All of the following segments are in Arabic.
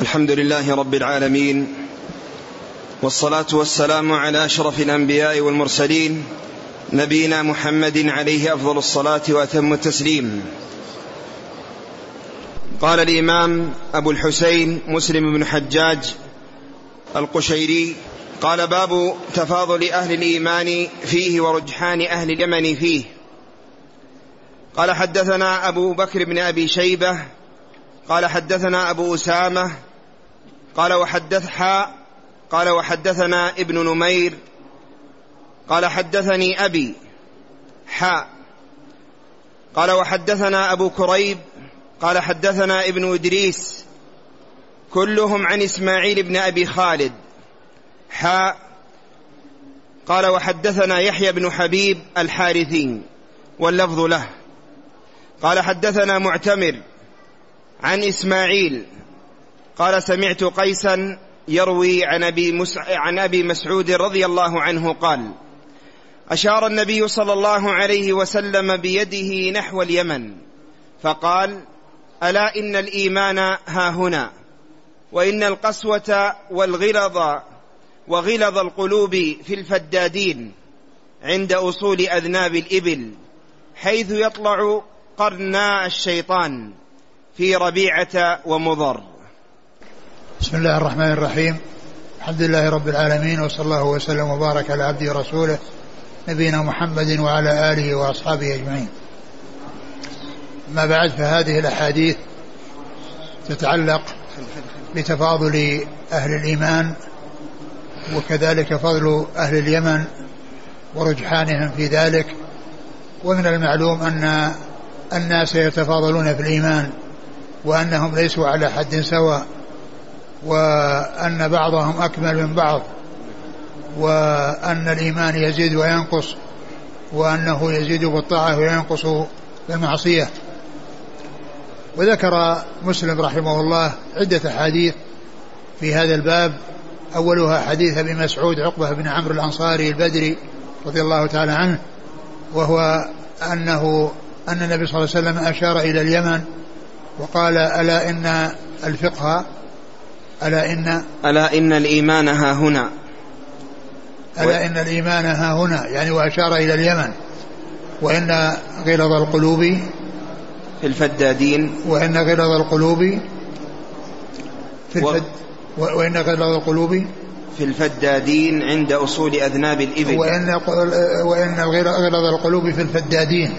الحمد لله رب العالمين والصلاة والسلام على أشرف الأنبياء والمرسلين نبينا محمد عليه أفضل الصلاة وأتم التسليم. قال الإمام أبو الحسين مسلم بن حجاج القشيري قال باب تفاضل أهل الإيمان فيه ورجحان أهل اليمن فيه. قال حدثنا أبو بكر بن أبي شيبة قال حدثنا أبو أسامة قال وحدث حاء قال وحدثنا ابن نمير قال حدثني أبي حاء قال وحدثنا أبو كريب قال حدثنا ابن إدريس كلهم عن إسماعيل بن أبي خالد حاء قال وحدثنا يحيى بن حبيب الحارثي واللفظ له قال حدثنا معتمر عن إسماعيل. قال سمعت قيسا يروي عن أبي, عن أبي مسعود رضي الله عنه قال أشار النبي صلى الله عليه وسلم بيده نحو اليمن فقال ألا إن الإيمان ها هنا وإن القسوة والغلظ وغلظ القلوب في الفدادين عند أصول أذناب الإبل حيث يطلع قرنا الشيطان. في ربيعة ومضر. بسم الله الرحمن الرحيم. الحمد لله رب العالمين وصلى الله وسلم وبارك على عبده ورسوله نبينا محمد وعلى آله وأصحابه أجمعين. ما بعد فهذه الأحاديث تتعلق بتفاضل أهل الإيمان وكذلك فضل أهل اليمن ورجحانهم في ذلك. ومن المعلوم أن الناس يتفاضلون في الإيمان. وأنهم ليسوا على حد سواء وأن بعضهم أكمل من بعض وأن الإيمان يزيد وينقص وأنه يزيد بالطاعة وينقص بالمعصية. وذكر مسلم رحمه الله عدة أحاديث في هذا الباب. أولها حديث أبي مسعود عقبة بن عمرو الأنصاري البدري رضي الله تعالى عنه وهو أنه أن النبي صلى الله عليه وسلم أشار إلى اليمن وقال ألا إن الفقه ألا إن ألا إن الإيمان ها هنا. ألا إن الإيمان ها هنا يعني وأشار إلى اليمن. وإن غلظ القلوب في الفدادين. وإن غلظ القلوب في الفد و... وإن غلظ القلوب في الفدادين عند أصول أذناب الإبل. وإن وإن غلظ القلوب في الفدادين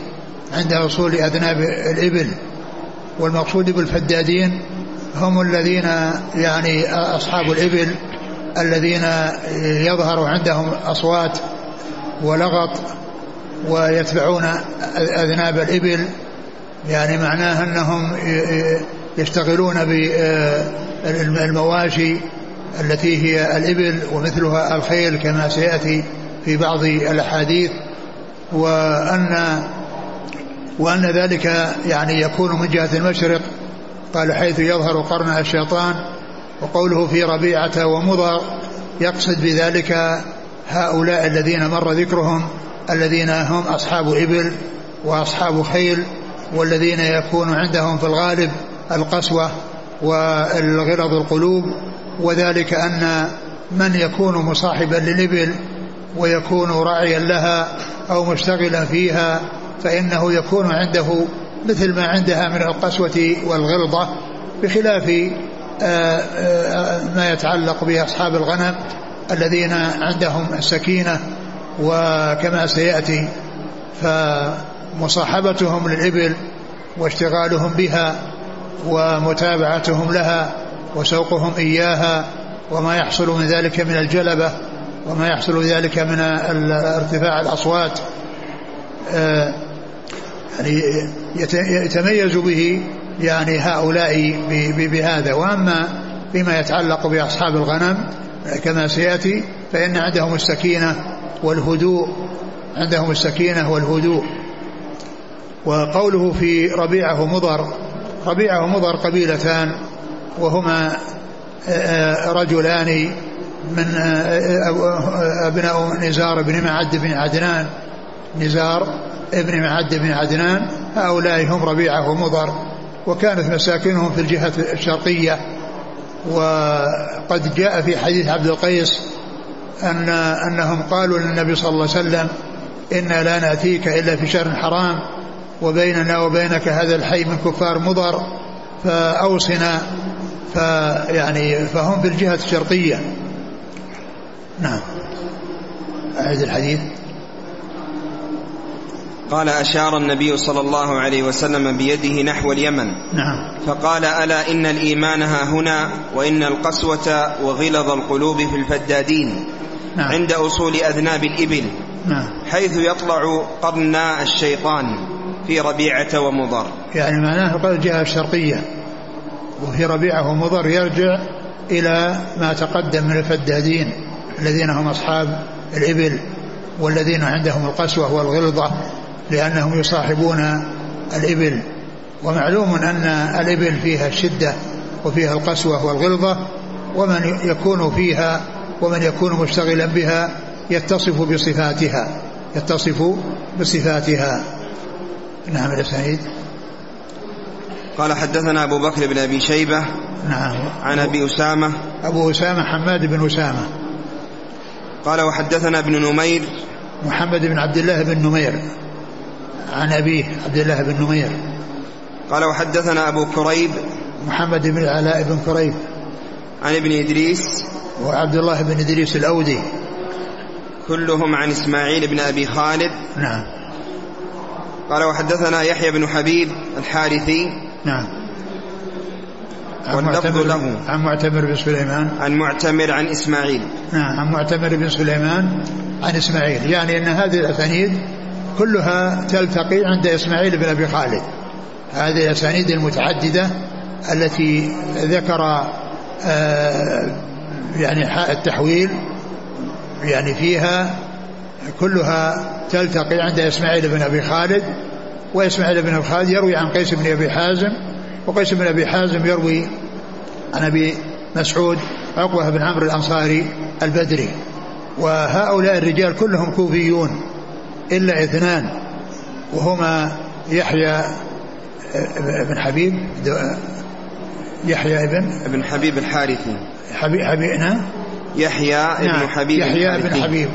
عند أصول أذناب الإبل. والمقصود بالفدادين هم الذين يعني أصحاب الإبل الذين يظهر عندهم أصوات ولغط ويتبعون أذناب الإبل يعني معناه أنهم يشتغلون بالمواشي التي هي الإبل ومثلها الخيل كما سيأتي في بعض الأحاديث وأن وأن ذلك يعني يكون من جهة المشرق قال حيث يظهر قرن الشيطان وقوله في ربيعة ومضر يقصد بذلك هؤلاء الذين مر ذكرهم الذين هم أصحاب إبل وأصحاب خيل والذين يكون عندهم في الغالب القسوة والغلظ القلوب وذلك أن من يكون مصاحبا للإبل ويكون راعيا لها أو مشتغلا فيها فإنه يكون عنده مثل ما عندها من القسوة والغلظة بخلاف آه، آه، ما يتعلق بأصحاب الغنم الذين عندهم السكينة وكما سيأتي فمصاحبتهم للإبل واشتغالهم بها ومتابعتهم لها وسوقهم إياها وما يحصل من ذلك من الجلبة وما يحصل ذلك من ارتفاع الأصوات آه، يعني يتميز به يعني هؤلاء بهذا. وأما فيما يتعلق بأصحاب الغنم كما سيأتي فإن عندهم السكينة والهدوء عندهم السكينة والهدوء. وقوله في ربيعه ومضر ربيعه ومضر قبيلتان وهما رجلان من أبناء نزار بن معد بن عدنان نزار ابن معد بن عدنان هؤلاء هم ربيعة ومضر وكانت مساكنهم في الجهة الشرقية. وقد جاء في حديث عبد القيس أن أنهم قالوا للنبي صلى الله عليه وسلم إنا لا نأتيك إلا في شهر حرام وبيننا وبينك هذا الحي من كفار مضر فأوصنا. فيعني فهم في الجهة الشرقية. نعم. أعد الحديث. قال أشار النبي صلى الله عليه وسلم بيده نحو اليمن. نعم. فقال ألا إن الإيمان ها هنا وإن القسوة وغلظ القلوب في الفدادين نعم. عند أصول أذناب الإبل نعم. حيث يطلع قرنا الشيطان في ربيعة ومضر. يعني معناه قال الجهة الشرقية وفي ربيعة ومضر يرجع إلى ما تقدم من الفدادين الذين هم أصحاب الإبل والذين عندهم القسوة والغلظة. لأنهم يصاحبون الإبل. ومعلوم أن الإبل فيها الشدة وفيها القسوة والغلظة ومن يكون فيها ومن يكون مشتغلا بها يتصف بصفاتها يتصف بصفاتها. نعم يا سعيد. قال حدثنا أبو بكر بن أبي شيبة نعم. عن أبي أسامة. أبو أسامة حماد بن أسامة. قال وحدثنا ابن نمير. محمد بن عبد الله بن نمير. عن أبيه عبد الله بن نمير. قال وحدثنا أبو كريب محمد بن العلاء بن كريب. عن ابن إدريس وعبد الله بن إدريس الأودي. كلهم عن إسماعيل بن أبي خالد. نعم. قال وحدثنا يحيى بن حبيب الحارثي. نعم. عن واللفظ معتمر له. عن معتمر بن سليمان. عن معتمر عن إسماعيل. نعم عن معتمر بن سليمان عن إسماعيل. يعني أن هذه الأسانيد كلها تلتقي عند إسماعيل بن أبي خالد. هذه الأسانيد المتعددة التي ذكر آه، يعني التحويل يعني فيها كلها تلتقي عند إسماعيل بن أبي خالد وإسماعيل بن أبي خالد يروي عن قيس بن أبي حازم وقيس بن أبي حازم يروي عن أبي مسعود عقبة بن عمرو الأنصاري البدري. وهؤلاء الرجال كلهم كوفيون. إلا اثنان وهما يحيى بن حبيب يحيى بن ابن حبيب الحارثي. حبيب حبيب نعم يحيى ابن حبيب يحيى بن الحارثي. حبيب.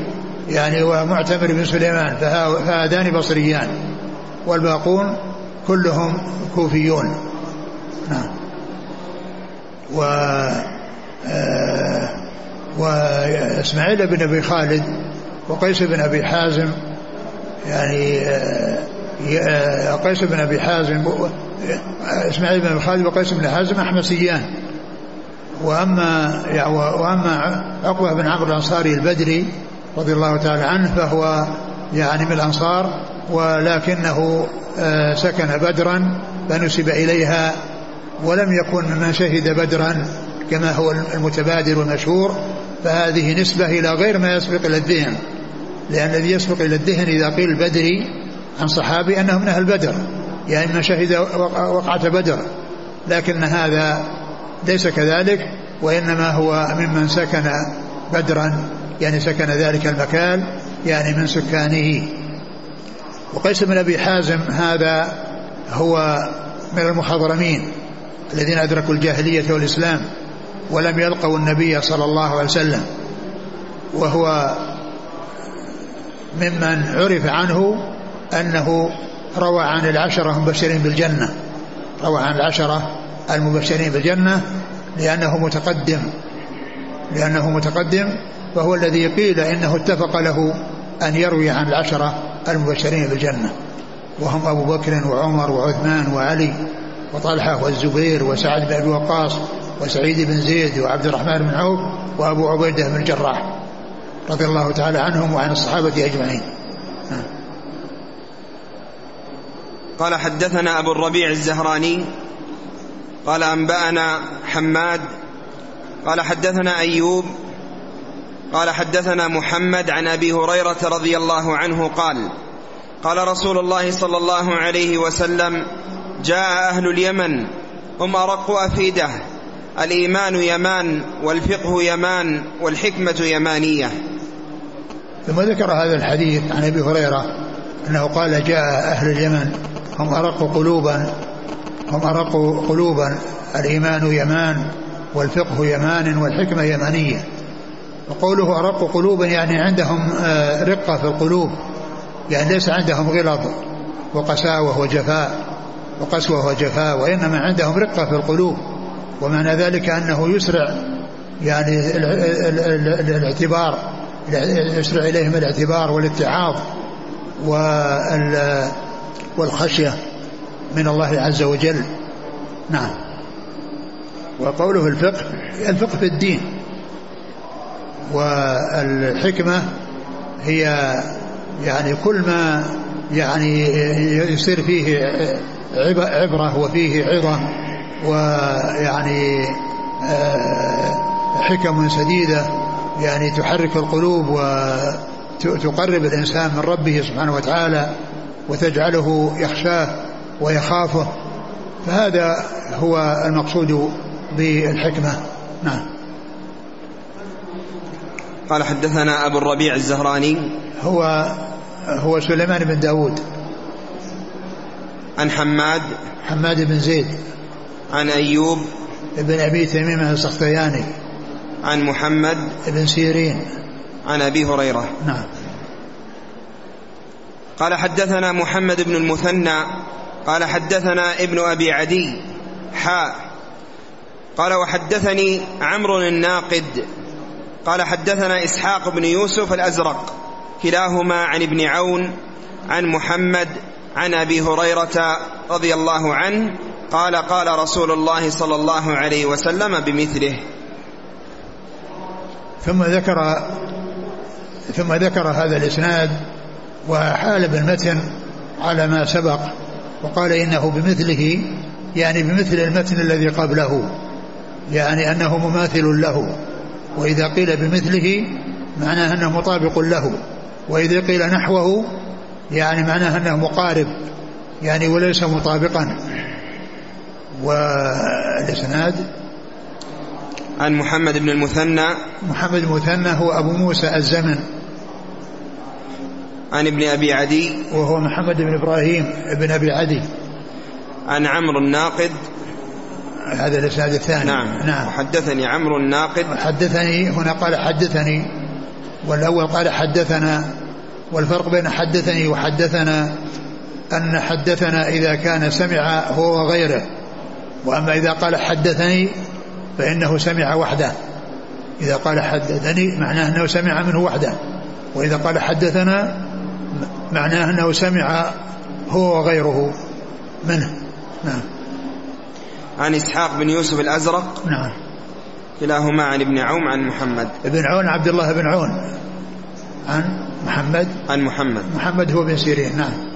يعني ومعتمر بن سليمان فهذان بصريان. والباقون كلهم كوفيون. نعم. و آه، واسماعيل بن أبي خالد وقيس بن أبي حازم يعني آه، آه، قيس بن أبي حازم إسماعيل بن خالد وقيس بن حازم أحمسيان. وأما يعني وأما عقبة بن عمرو الأنصاري البدري رضي الله تعالى عنه فهو يعني من الأنصار ولكنه آه، سكن بدرا فنسب إليها ولم يكن من شهد بدرا كما هو المتبادر والمشهور فهذه نسبة إلى غير ما يسبق إلى الذهن لأن الذي يسبق إلى الذهن إذا قيل بدري عن صحابي أنه من أهل بدر يعني من شهد وق- وقعة بدر لكن هذا ليس كذلك وإنما هو ممن سكن بدرا يعني سكن ذلك المكان يعني من سكانه. وقيس بن أبي حازم هذا هو من المخضرمين الذين أدركوا الجاهلية والإسلام ولم يلقوا النبي صلى الله عليه وسلم وهو ممن عرف عنه أنه روى عن العشرة المبشرين بالجنة. روى عن العشرة المبشرين بالجنة لأنه متقدم. لأنه متقدم فهو الذي قيل إنه اتفق له أن يروي عن العشرة المبشرين بالجنة. وهم أبو بكر وعمر وعثمان وعلي وطلحة والزبير وسعد بن أبي وقاص وسعيد بن زيد وعبد الرحمن بن عوف وأبو عبيدة بن الجراح. رضي الله تعالى عنهم وعن الصحابة أجمعين. قال حدثنا أبو الربيع الزهراني قال أنبأنا حماد قال حدثنا أيوب قال حدثنا محمد عن أبي هريرة رضي الله عنه قال قال رسول الله صلى الله عليه وسلم جاء أهل اليمن هم أرق أفيدة الإيمان يمان والفقه يمان والحكمة يمانية. ثم ذكر هذا الحديث عن أبي هريرة أنه قال جاء أهل اليمن هم أرق قلوبا هم أرق قلوبا الإيمان يمان والفقه يمان والحكمة يمانية. وقوله أرق قلوبا يعني عندهم آه، رقة في القلوب يعني ليس عندهم غلظ وقساوة وجفاء وقسوة وجفاء وإنما عندهم رقة في القلوب. ومعنى ذلك أنه يسرع يعني الاعتبار يسرع إليهم الاعتبار والاتعاظ والخشية من الله عز وجل. نعم. وقوله الفقه الفقه في الدين. والحكمة هي يعني كل ما يعني يصير فيه عبرة وفيه عظة ويعني آه، حكم سديدة يعني تحرك القلوب وتقرب الإنسان من ربه سبحانه وتعالى وتجعله يخشاه ويخافه. فهذا هو المقصود بالحكمة. نعم. قال حدثنا أبو الربيع الزهراني. هو هو سليمان بن داود. عن حماد. حماد بن زيد. عن أيوب ابن أبي تميمة السختياني. عن محمد بن سيرين. عن أبي هريرة. نعم. قال حدثنا محمد بن المثنى قال حدثنا ابن أبي عدي حاء قال وحدثني عمرو الناقد قال حدثنا إسحاق بن يوسف الأزرق كلاهما عن ابن عون عن محمد عن أبي هريرة رضي الله عنه قال قال رسول الله صلى الله عليه وسلم بمثله. ثم ذكر ثم ذكر هذا الإسناد وحال بالمتن على ما سبق وقال إنه بمثله يعني بمثل المتن الذي قبله يعني أنه مماثل له وإذا قيل بمثله معناه أنه مطابق له وإذا قيل نحوه يعني معناه أنه مقارب يعني وليس مطابقا. والإسناد عن محمد بن المثنى. محمد المثنى هو أبو موسى الزمن. عن ابن أبي عدي. وهو محمد بن إبراهيم بن أبي عدي. عن عمرو الناقد. هذا الإسناد الثاني. نعم. نعم. حدثني عمرو الناقد. حدثني هنا قال حدثني. والأول قال حدثنا. والفرق بين حدثني وحدثنا أن حدثنا إذا كان سمع هو وغيره. وأما إذا قال حدثني فإنه سمع وحده. إذا قال حدثني معناه أنه سمع منه وحده. وإذا قال حدثنا معناه أنه سمع هو وغيره منه. نعم. عن إسحاق بن يوسف الأزرق. نعم. كلاهما عن ابن عون عن محمد. ابن عون عبد الله بن عون. عن محمد؟ عن محمد. محمد هو بن سيرين. نعم.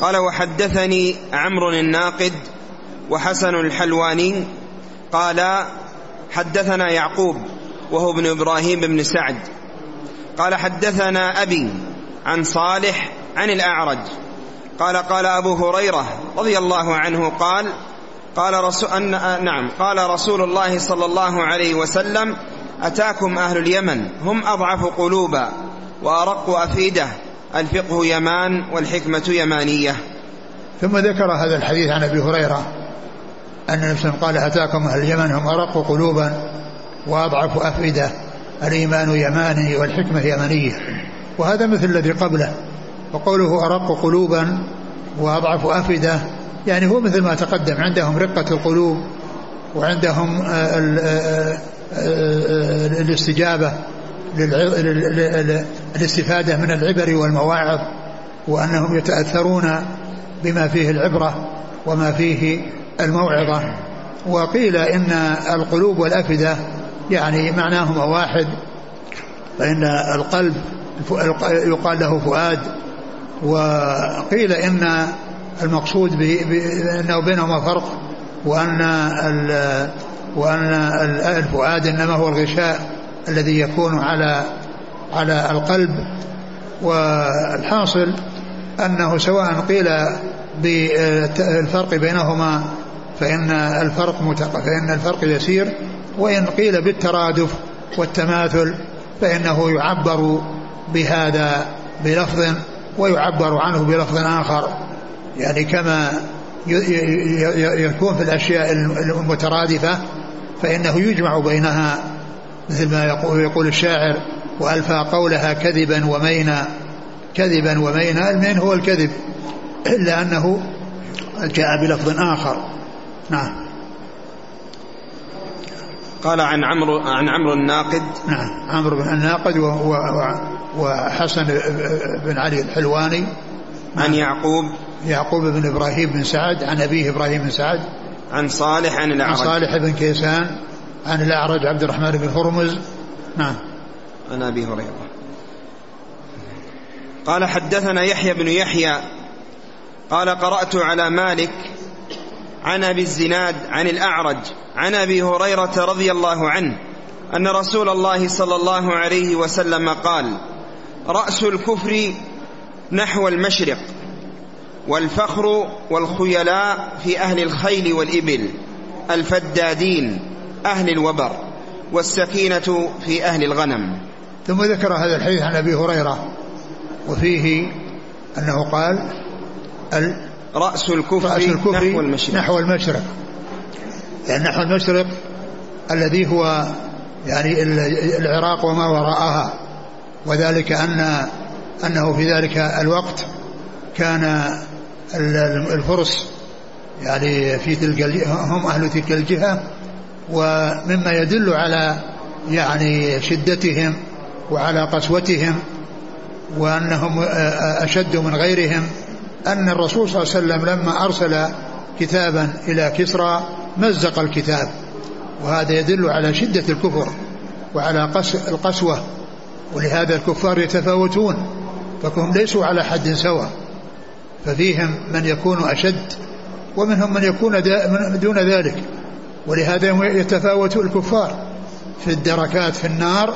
قال وحدثني عمرو الناقد وحسن الحلواني قال حدثنا يعقوب وهو ابن إبراهيم بن سعد قال حدثنا أبي عن صالح عن الأعرج قال قال أبو هريرة رضي الله عنه قال قال رسول أن نعم قال رسول الله صلى الله عليه وسلم أتاكم أهل اليمن هم أضعف قلوبا وأرق أفئدة الفقه يمان والحكمة يمانية. ثم ذكر هذا الحديث عن أبي هريرة أن النبي قال أتاكم أهل اليمن هم أرق قلوبا وأضعف أفئدة. الإيمان يماني والحكمة يمانية. وهذا مثل الذي قبله. وقوله أرق قلوبا وأضعف أفئدة يعني هو مثل ما تقدم. عندهم رقة القلوب وعندهم آه، آه، آه، الاستجابة. للاستفادة من العبر والمواعظ وأنهم يتأثرون بما فيه العبرة وما فيه الموعظة. وقيل إن القلوب والأفئدة يعني معناهما واحد فإن القلب يقال له فؤاد. وقيل إن المقصود بأنه بينهما فرق وأن وأن الفؤاد إنما هو الغشاء. الذي يكون على على القلب والحاصل أنه سواء قيل بالفرق بينهما فإن الفرق متق... فإن الفرق يسير وإن قيل بالترادف والتماثل فإنه يعبر بهذا بلفظ ويعبر عنه بلفظ آخر. يعني كما يكون في الأشياء المترادفة فإنه يجمع بينها مثل ما يقول, يقول الشاعر وألفى قولها كذبا ومينا. كذبا ومينا. المين هو الكذب إلا أنه جاء بلفظ آخر. نعم. قال عن عمرو عن عمرو الناقد. نعم. عمرو بن الناقد وحسن بن علي الحلواني. عن نعم. يعقوب. يعقوب بن إبراهيم بن سعد عن أبيه إبراهيم بن سعد. عن صالح عن الأعرج. عن صالح بن كيسان. عن الاعرج عبد الرحمن بن هرمز. نعم. عن أبي هريرة. قال حدثنا يحيى بن يحيى. قال قرأت على مالك عن أبي الزناد عن الأعرج عن أبي هريرة رضي الله عنه أن رسول الله صلى الله عليه وسلم قال رأس الكفر نحو المشرق والفخر والخيلاء في أهل الخيل والإبل الفدادين. أهل الوبر والسكينة في أهل الغنم. ثم ذكر هذا الحديث عن أبي هريرة وفيه أنه قال رأس الكفر, رأس الكفر نحو المشرق. نحو المشرق. يعني نحو المشرق الذي هو يعني العراق وما وراءها وذلك أن أنه في ذلك الوقت كان الفرس يعني في تلك هم أهل تلك الجهة ومما يدل على يعني شدتهم وعلى قسوتهم وأنهم أشد من غيرهم أن الرسول صلى الله عليه وسلم لما أرسل كتابا إلى كسرى مزق الكتاب وهذا يدل على شدة الكفر وعلى القسوة ولهذا الكفار يتفاوتون فهم ليسوا على حد سواء ففيهم من يكون أشد ومنهم من يكون دون ذلك. ولهذا يتفاوت الكفار في الدركات في النار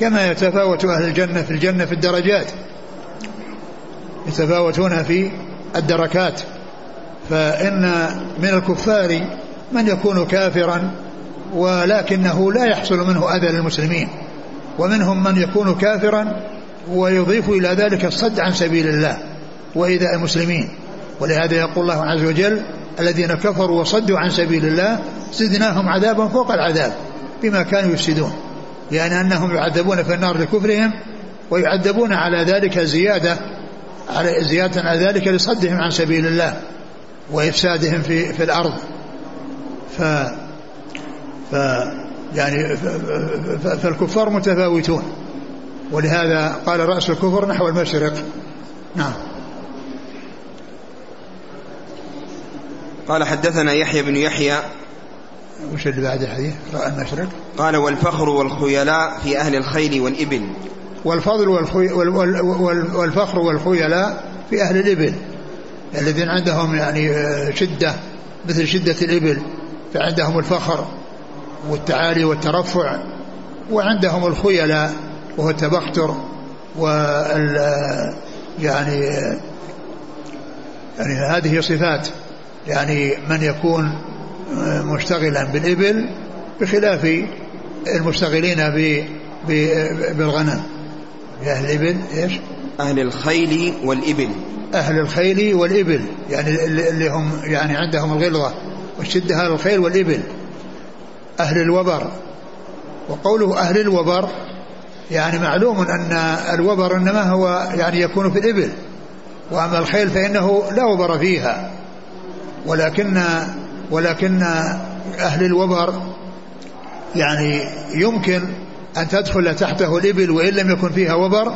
كما يتفاوت أهل الجنة في الجنة في الدرجات. يتفاوتون في الدركات. فإن من الكفار من يكون كافرا ولكنه لا يحصل منه أذى للمسلمين. ومنهم من يكون كافرا ويضيف إلى ذلك الصد عن سبيل الله وإيذاء المسلمين. ولهذا يقول الله عز وجل الذين كفروا وصدوا عن سبيل الله زدناهم عذابا فوق العذاب بما كانوا يفسدون. يعني أنهم يعذبون في النار لكفرهم ويعذبون على ذلك زيادة على زيادة على ذلك لصدهم عن سبيل الله وإفسادهم في في الأرض. ف ف يعني فالكفار متفاوتون. ولهذا قال رأس الكفر نحو المشرق. نعم. قال حدثنا يحيى بن يحيى وش اللي بعد الحديث رأى المشرق قال والفخر والخيلاء في أهل الخيل والإبل. والفضل والخي والفخر والخيلاء في أهل الإبل. الذين عندهم يعني آه، شدة مثل شدة الإبل فعندهم الفخر والتعالي والترفع وعندهم الخيلاء وهو التبختر وال يعني يعني هذه صفات يعني من يكون آه، مشتغلا بالإبل بخلاف المشتغلين بالغنم. أهل الإبل إيش؟ أهل الخيل والإبل. أهل الخيل والإبل. يعني اللي هم يعني عندهم الغلظة والشدة أهل الخيل والإبل. أهل الوبر. وقوله أهل الوبر يعني معلوم أن الوبر إنما هو يعني يكون في الإبل. وأما الخيل فإنه لا وبر فيها. ولكن ولكن أهل الوبر يعني يمكن أن تدخل تحته الإبل وإن لم يكن فيها وبر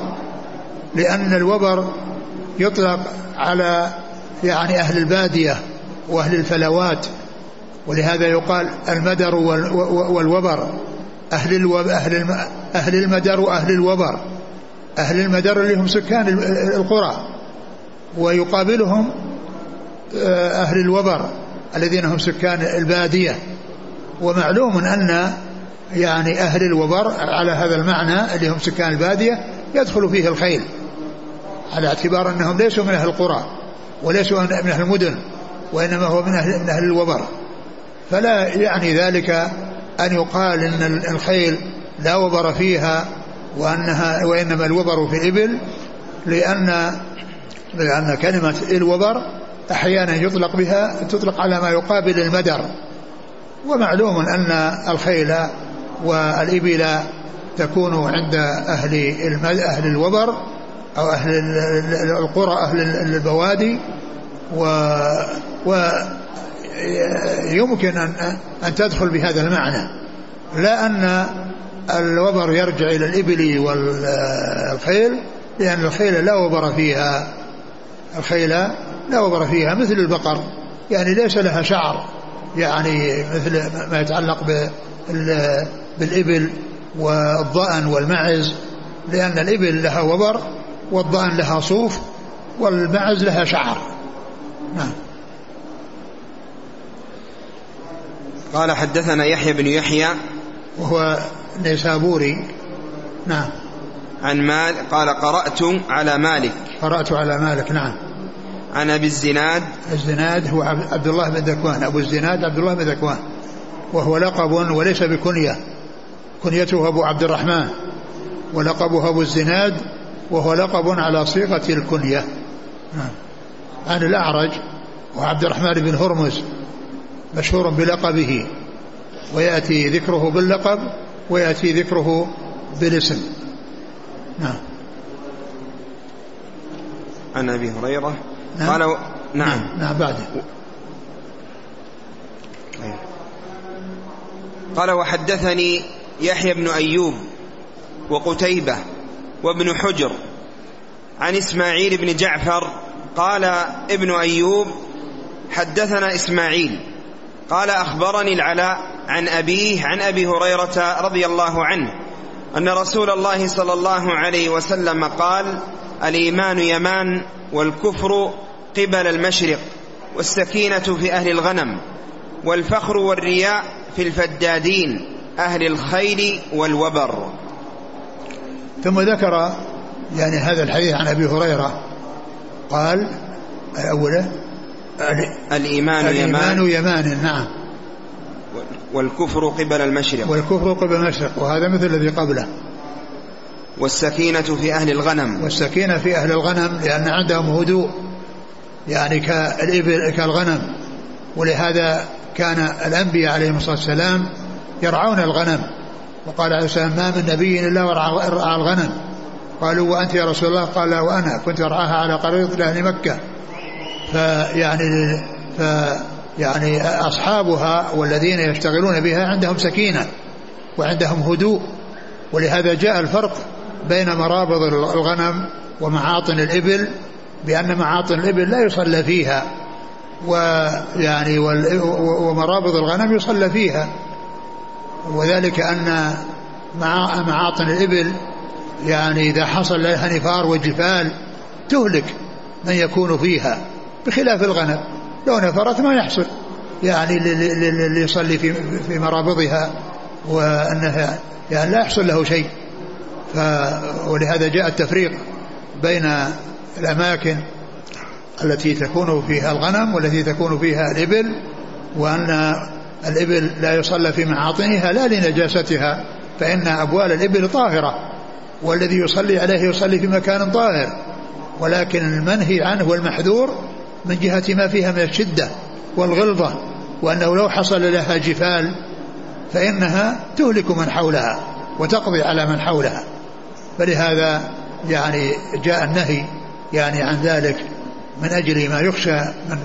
لأن الوبر يطلق على يعني أهل البادية وأهل الفلوات ولهذا يقال المدر والوبر. أهل الوب أهل أهل المدر وأهل الوبر. أهل المدر اللي هم سكان القرى ويقابلهم آه، أهل الوبر. الذين هم سكان البادية. ومعلوم أن يعني أهل الوبر على هذا المعنى اللي هم سكان البادية يدخل فيه الخيل على اعتبار أنهم ليسوا من أهل القرى وليسوا من أهل المدن وإنما هو من أهل, من أهل الوبر. فلا يعني ذلك أن يقال أن الخيل لا وبر فيها وأنها وإنما الوبر في الإبل لأن لأن كلمة الوبر أحيانا يطلق بها تطلق على ما يقابل المدر. ومعلوم أن الخيل والإبل تكون عند أهل أهل الوبر أو أهل القرى أهل البوادي. و, و يمكن أن, أن تدخل بهذا المعنى. لا أن الوبر يرجع إلى الإبل والخيل لأن الخيل لا وبر فيها. الخيل لا وبر فيها مثل البقر. يعني ليس لها شعر. يعني مثل ما يتعلق بالإبل والضأن والمعز. لأن الإبل لها وبر والضأن لها صوف والمعز لها شعر. نعم. قال حدثنا يحيى بن يحيى وهو نيسابوري. نعم. عن مال قال قرأت على مالك. قرأت على مالك نعم. عن أبي الزناد. الزناد هو عبد الله بن ذكوان. أبو الزناد عبد الله بن ذكوان. وهو لقب وليس بكنية. كنيته أبو عبد الرحمن. ولقبه أبو الزناد وهو لقب على صيغة الكنية. نعم. عن الأعرج. وعبد الرحمن بن هرمز. مشهور بلقبه. ويأتي ذكره باللقب ويأتي ذكره بالاسم. نعم. عن أبي هريرة. نعم. قال و... نعم. نعم, نعم بعده قال وحدثني يحيى بن أيوب وقتيبة وابن حجر عن إسماعيل بن جعفر قال ابن أيوب حدثنا إسماعيل قال أخبرني العلاء عن أبيه عن أبي هريرة رضي الله عنه أن رسول الله صلى الله عليه وسلم قال الإيمان يمان والكفر قبل المشرق والسكينة في أهل الغنم والفخر والرياء في الفدادين أهل الخيل والوبر. ثم ذكر يعني هذا الحديث عن أبي هريرة قال أوله؟ الإيمان, الإيمان يمان, يمان نعم. والكفر قبل المشرق. والكفر قبل المشرق وهذا مثل الذي قبله. والسكينة في أهل الغنم. والسكينة في أهل الغنم لأن عندهم هدوء يعني كالإبل كالغنم. ولهذا كان الأنبياء عليهم الصلاة والسلام يرعون الغنم. وقال عليه السلام ما من نبي إلا ورعى الغنم. قالوا وأنت يا رسول الله؟ قال وأنا كنت أرعاها على قريض لأهل مكة. فيعني ف يعني أصحابها والذين يشتغلون بها عندهم سكينة وعندهم هدوء. ولهذا جاء الفرق بين مرابض الغنم ومعاطن الإبل بأن معاطن الإبل لا يصلى فيها ويعني ومرابض الغنم يصلى فيها. وذلك أن معاطن الإبل يعني إذا حصل لها نفار وجفال تهلك من يكون فيها بخلاف الغنم. لو نفرت ما يحصل يعني اللي يصلي في مرابضها وأنها يعني لا يحصل له شيء. ولهذا جاء التفريق بين الأماكن التي تكون فيها الغنم والتي تكون فيها الإبل وأن الإبل لا يصلى في معاطنها لا لنجاستها فإن أبوال الإبل طاهرة والذي يصلي عليه يصلي في مكان طاهر. ولكن المنهي عنه والمحذور من جهة ما فيها من الشدة والغلظة وأنه لو حصل لها جفال فإنها تهلك من حولها وتقضي على من حولها. فلهذا يعني جاء النهي يعني عن ذلك من أجل ما يخشى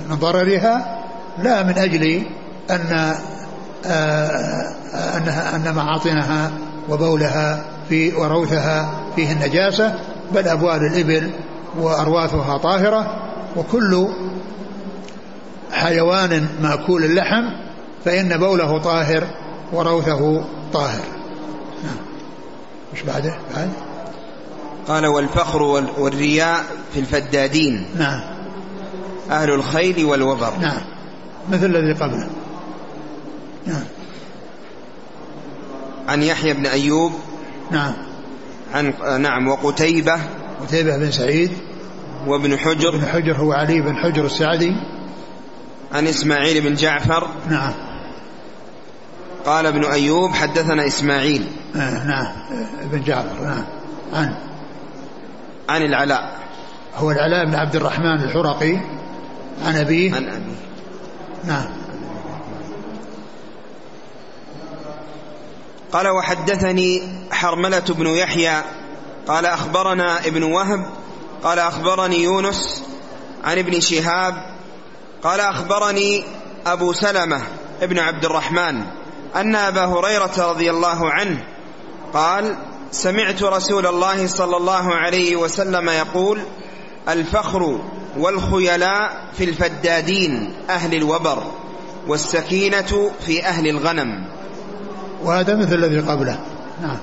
من ضررها لا من أجل أن آه، أنها أن معاطنها وبولها في وروثها فيه النجاسة بل أبوال الإبل وأرواثها طاهرة وكل حيوان مأكول اللحم فإن بوله طاهر وروثه طاهر. نعم. مش بعده؟ بعد. قال والفخر والرياء في الفدادين. نعم. أهل الخيل والوبر نعم. مثل الذي قبله. نعم. عن يحيى بن أيوب. نعم. عن نعم وقتيبة. قتيبة بن سعيد. وابن حجر. ابن حجر هو علي بن حجر السعدي. عن إسماعيل بن جعفر. نعم. قال ابن أيوب حدثنا إسماعيل. آه نعم. ابن جعفر نعم. عن عن العلاء. هو العلاء بن عبد الرحمن الحرقي عن أبيه. عن أبيه. نعم. قال وحدثني حرملة بن يحيى. قال أخبرنا ابن وهب. قال أخبرني يونس عن ابن شهاب. قال أخبرني أبو سلمة ابن عبد الرحمن أن أبا هريرة رضي الله عنه قال سمعت رسول الله صلى الله عليه وسلم يقول الفخر والخيلاء في الفدادين أهل الوبر والسكينة في أهل الغنم. وهذا مثل الذي قبله. نعم.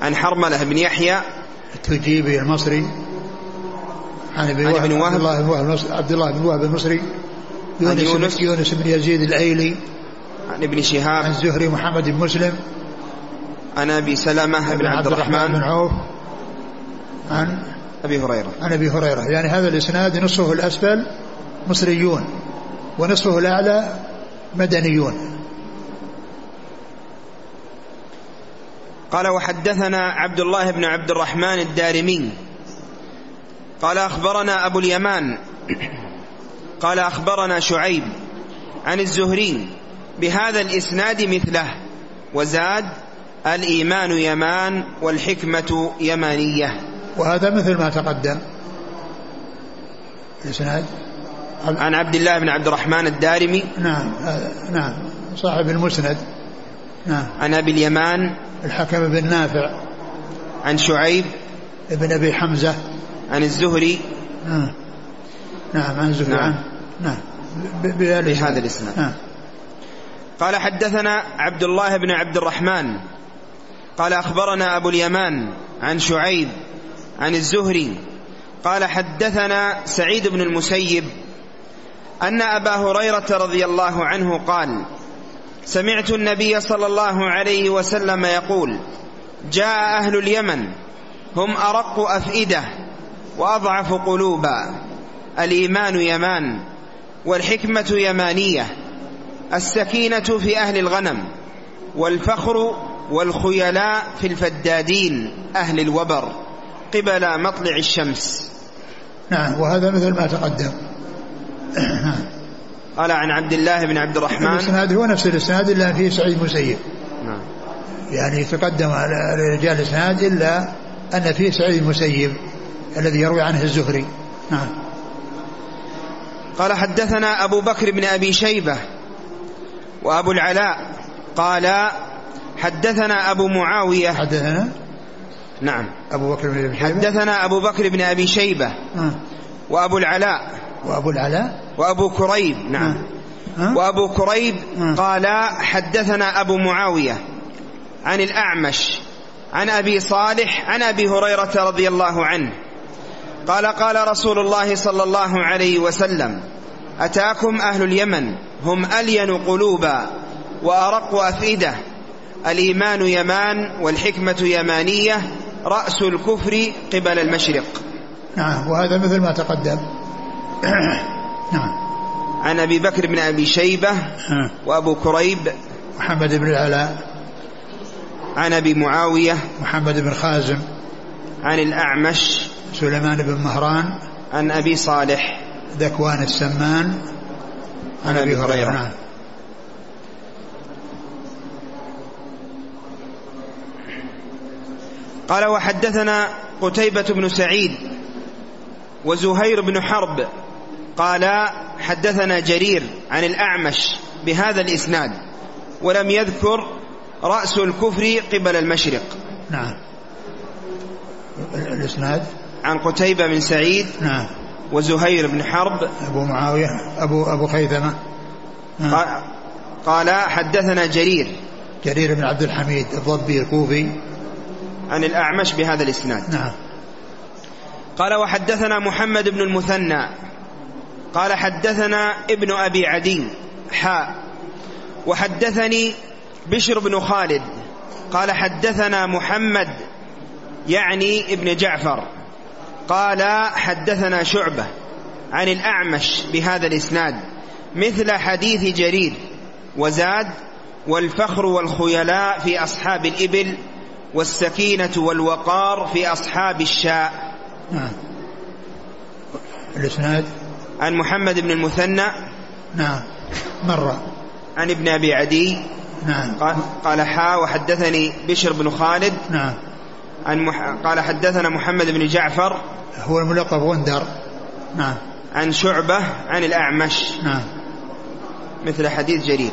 عن حرملة بن يحيى. التجيبي المصري. عن عن ابن وهب. عبد الله بن وهب عبد الله بن وهب المصري. يونس, يونس. يونس بن يزيد الأيلي. عن ابن عن شهاب الزهري محمد بن مسلم. عن أبي سلمة بن عبد بن الرحمن عوف. عن أبي هريرة. عن أبي هريرة. يعني هذا الإسناد نصفه الأسفل مصريون ونصفه الأعلى مدنيون. قال وحدثنا عبد الله بن عبد الرحمن الدارمي. قال أخبرنا أبو اليمان. قال أخبرنا شعيب عن الزهري بهذا الإسناد مثله وزاد الإيمان يمان والحكمة يمانية. وهذا مثل ما تقدم. الاسناد عن عبد الله بن عبد الرحمن الدارمي. نعم نعم. صاحب المسند. نعم. عن أبي اليمان. الحكم بن نافع. عن شعيب. ابن أبي حمزة. عن الزهري. نعم. نعم عن زهري نعم. نعم. بهذا الإسناد. نعم. قال حدثنا عبد الله بن عبد الرحمن. قال أخبرنا أبو اليمان عن شعيب عن الزهري قال حدثنا سعيد بن المسيب أن أبا هريرة رضي الله عنه قال سمعت النبي صلى الله عليه وسلم يقول جاء أهل اليمن هم أرق أفئدة وأضعف قلوبا الإيمان يمان والحكمة يمانية السكينة في أهل الغنم والفخر والخيلاء في الفدادين أهل الوبر قبل مطلع الشمس. نعم وهذا مثل ما تقدم. قال عن عبد الله بن عبد الرحمن. الإسناد هو نفس الإسناد إلا فيه سعيد مسيب نعم. يعني تقدم على رجال الإسناد إلا أن فيه سعيد المسيب الذي يروي عنه الزهري. نعم. قال حدثنا أبو بكر بن أبي شيبة وأبو العلاء قال حدثنا أبو معاوية. حدثنا؟ نعم. أبو بكر بن أبي شيبة؟ حدثنا أبو بكر بن أبي شيبة. آه. وأبو العلاء. وأبو العلاء؟ وأبو كريب. نعم. آه. وأبو كريب آه. قال حدثنا أبو معاوية عن الأعمش عن أبي صالح عن أبي هريرة رضي الله عنه. قال قال رسول الله صلى الله عليه وسلم أتاكم أهل اليمن هم ألين قلوبا وأرق أفئدة. الإيمان يمان والحكمة يمانية رأس الكفر قبل المشرق. نعم وهذا مثل ما تقدم. نعم. عن أبي بكر بن أبي شيبة آه. وأبو كريب. محمد بن العلاء. عن أبي معاوية. محمد بن خازم. عن الأعمش. سليمان بن مهران. عن أبي صالح. ذكوان السمان. عن أبي هريرة. نعم. قال وحدثنا قتيبة بن سعيد وزهير بن حرب قال حدثنا جرير عن الأعمش بهذا الإسناد ولم يذكر رأس الكفر قبل المشرق. نعم. الإسناد؟ عن قتيبة بن سعيد نعم. وزهير بن حرب. أبو معاوية أبو أبو خيثمة. نعم. قال حدثنا جرير. جرير بن عبد الحميد الضبي الكوفي. عن الأعمش بهذا الإسناد. نعم. قال وحدثنا محمد بن المثنى. قال حدثنا ابن أبي عدي حاء وحدثني بشر بن خالد. قال حدثنا محمد يعني ابن جعفر. قال حدثنا شعبة عن الأعمش بهذا الإسناد مثل حديث جرير وزاد والفخر والخيلاء في أصحاب الإبل والسكينة والوقار في أصحاب الشاء. نعم. الإسناد؟ عن محمد بن المثنى. نعم. مر عن ابن أبي عدي. نعم. قال, قال حا وحدثني بشر بن خالد. نعم. عن مح قال حدثنا محمد بن جعفر. هو الملقب غندر نعم. عن شعبة عن الأعمش. نعم. مثل حديث جرير.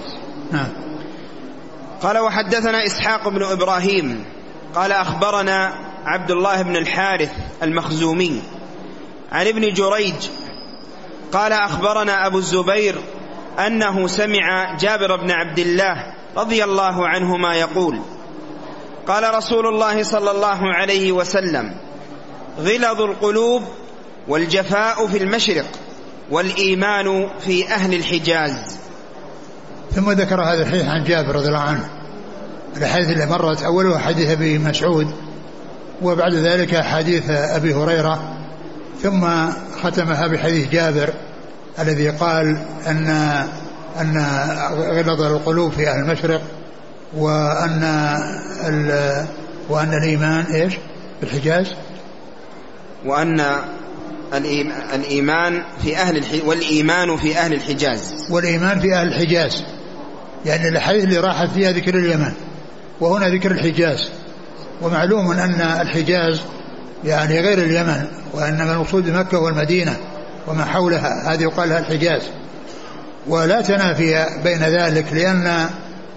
نعم. قال وحدثنا إسحاق بن إبراهيم. قال أخبرنا عبد الله بن الحارث المخزومي عن ابن جريج قال أخبرنا أبو الزبير أنه سمع جابر بن عبد الله رضي الله عنهما يقول قال رسول الله صلى الله عليه وسلم غلظ القلوب والجفاء في المشرق والإيمان في أهل الحجاز. ثم ذكر هذا الحديث عن جابر رضي الله عنه. الحديث اللي مرت أولها حديث أبي مسعود وبعد ذلك حديث أبي هريرة ثم ختمها بحديث جابر الذي قال أن أن غلظ القلوب في أهل المشرق وأن وأن الإيمان إيش؟ بالحجاز. وأن الإيمان في أهل الحجاز والإيمان في أهل الحجاز. والإيمان في أهل الحجاز يعني الحديث اللي راحت فيها ذكر اليمن. وهنا ذكر الحجاز. ومعلوم أن الحجاز يعني غير اليمن وإنما المقصود بمكة والمدينة وما حولها. هذه يقال لها الحجاز. ولا تنافي بين ذلك لأن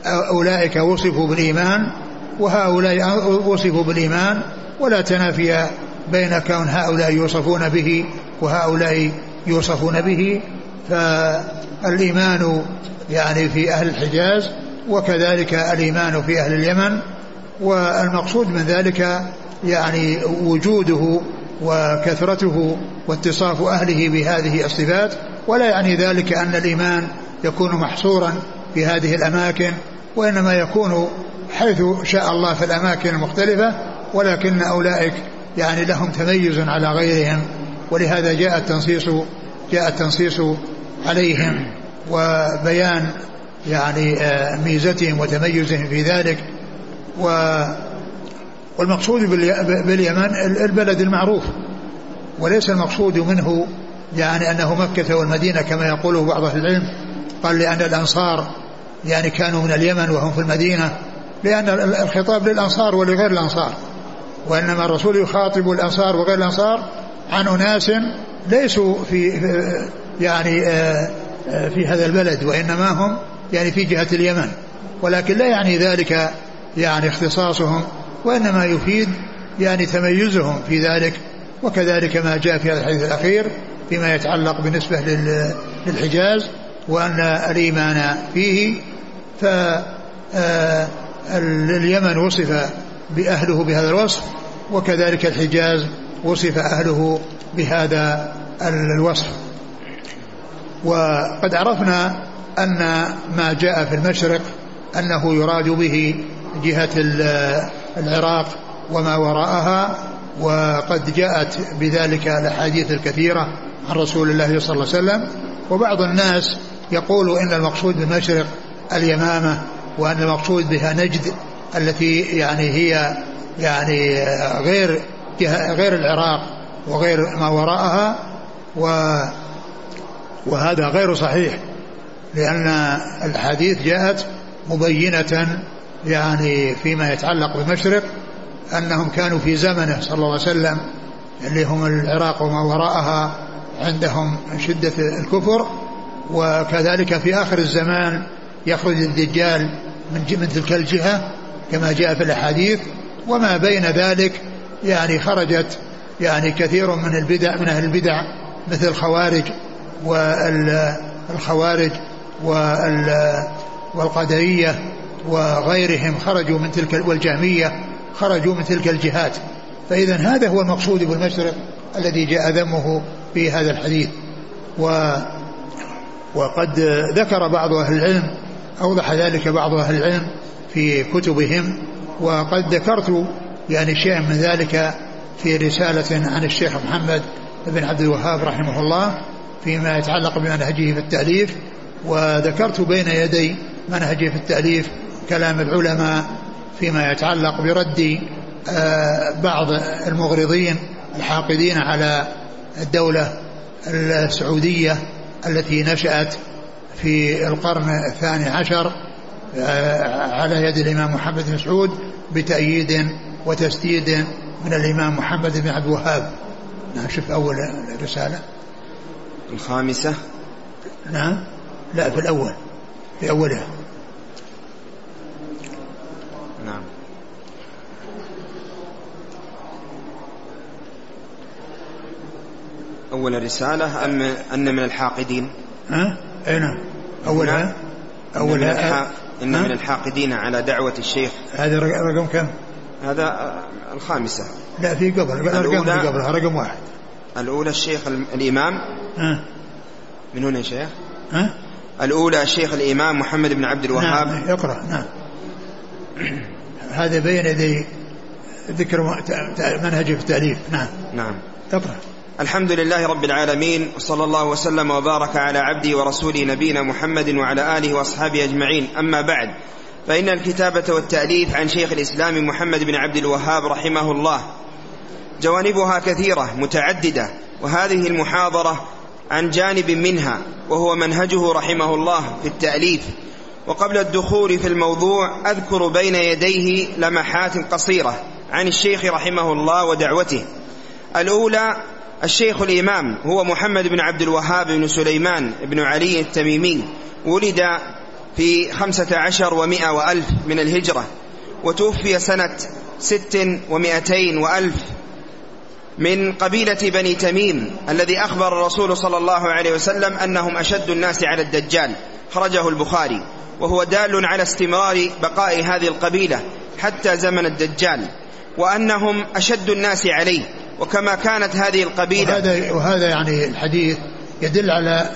أولئك وصفوا بالإيمان وهؤلاء وصفوا بالإيمان ولا تنافي بين كون هؤلاء يوصفون به وهؤلاء يوصفون به. فالإيمان يعني في أهل الحجاز وكذلك الإيمان في أهل اليمن والمقصود من ذلك يعني وجوده وكثرته واتصاف أهله بهذه الصفات ولا يعني ذلك أن الإيمان يكون محصورا في هذه الأماكن وإنما يكون حيث شاء الله في الأماكن المختلفة ولكن أولئك يعني لهم تميز على غيرهم ولهذا جاء التنصيص جاء التنصيص عليهم وبيان يعني آه، ميزتهم وتميزهم في ذلك. و والمقصود باليمن البلد المعروف. وليس المقصود منه يعني أنه مكة والمدينة كما يقوله بعض أهل العلم. قال لأن الأنصار يعني كانوا من اليمن وهم في المدينة. لأن الخطاب للأنصار ولغير الأنصار. وإنما الرسول يخاطب الأنصار وغير الأنصار عن أناس ليسوا في يعني آه، آه، في هذا البلد. وإنما هم يعني في جهة اليمن ولكن لا يعني ذلك يعني اختصاصهم وإنما يفيد يعني تميزهم في ذلك وكذلك ما جاء في هذا الحديث الأخير فيما يتعلق بالنسبة للحجاز وأن الإيمان فيه فاليمن وصف بأهله بهذا الوصف وكذلك الحجاز وصف أهله بهذا الوصف. وقد عرفنا أن ما جاء في المشرق أنه يراد به جهة العراق وما وراءها وقد جاءت بذلك الأحاديث الكثيرة عن رسول الله صلى الله عليه وسلم. وبعض الناس يقول إن المقصود بالمشرق اليمامة وأن المقصود بها نجد التي يعني هي يعني غير غير العراق وغير ما وراءها و وهذا غير صحيح. لأن الحديث جاءت مبينة يعني فيما يتعلق بالمشرق أنهم كانوا في زمنه صلى الله عليه وسلم اللي هم العراق وما وراءها عندهم شدة الكفر. وكذلك في آخر الزمان يخرج الدجال من من تلك الجهة كما جاء في الأحاديث. وما بين ذلك يعني خرجت يعني كثير من البدع من أهل البدع مثل الخوارج والخوارج والقدرية وغيرهم خرجوا من تلك والجهمية خرجوا من تلك الجهات. فإذا هذا هو المقصود بالمشرق الذي جاء ذمه في هذا الحديث. و وقد ذكر بعض أهل العلم أوضح ذلك بعض أهل العلم في كتبهم. وقد ذكرت يعني شيئا من ذلك في رسالة عن الشيخ محمد بن عبد الوهاب رحمه الله فيما يتعلق بمنهجه في التأليف. وذكرت بين يدي منهجه في التأليف كلام العلماء فيما يتعلق برد آه، بعض المغرضين الحاقدين على الدولة السعودية التي نشأت في القرن الثاني عشر آه، على يد الإمام محمد بن سعود بتأييد وتسديد من الإمام محمد بن عبد الوهاب. نعم شوف أول رسالة. الخامسة. نعم. لا في الأول في أولها. نعم. أول رسالة أم أن من الحاقدين؟ ها؟ أي نعم. أولها؟ أولها إن من الحاقدين على دعوة الشيخ. هذا رقم كم؟ هذا الخامسة. لا في قبل رقم في قبلها رقم واحد. الأولى الشيخ الإمام. ها؟ من هنا يا شيخ؟ ها؟ الأولى الشيخ الإمام محمد بن عبد الوهاب. نعم اقرأ نعم. هذا بين يدي ذكر منهج في التأليف. نعم. نعم. اقرأ. الحمد لله رب العالمين وصلى الله وسلم وبارك على عبده ورسوله نبينا محمد وعلى آله وأصحابه أجمعين. أما بعد فإن الكتابة والتأليف عن شيخ الإسلام محمد بن عبد الوهاب رحمه الله. جوانبها كثيرة متعددة وهذه المحاضرة عن جانب منها وهو منهجه رحمه الله في التأليف. وقبل الدخول في الموضوع أذكر بين يديه لمحات قصيرة عن الشيخ رحمه الله ودعوته. الأولى الشيخ الإمام هو محمد بن عبد الوهاب بن سليمان بن علي التميمي ولد في خمسة عشر ومائة وألف من الهجرة وتوفي سنة ست ومائتين وألف من قبيلة بني تميم الذي أخبر الرسول صلى الله عليه وسلم أنهم أشد الناس على الدجال. خرجه البخاري. وهو دال على استمرار بقاء هذه القبيلة حتى زمن الدجال. وأنهم أشد الناس عليه. وكما كانت هذه القبيلة وهذا, وهذا يعني الحديث يدل على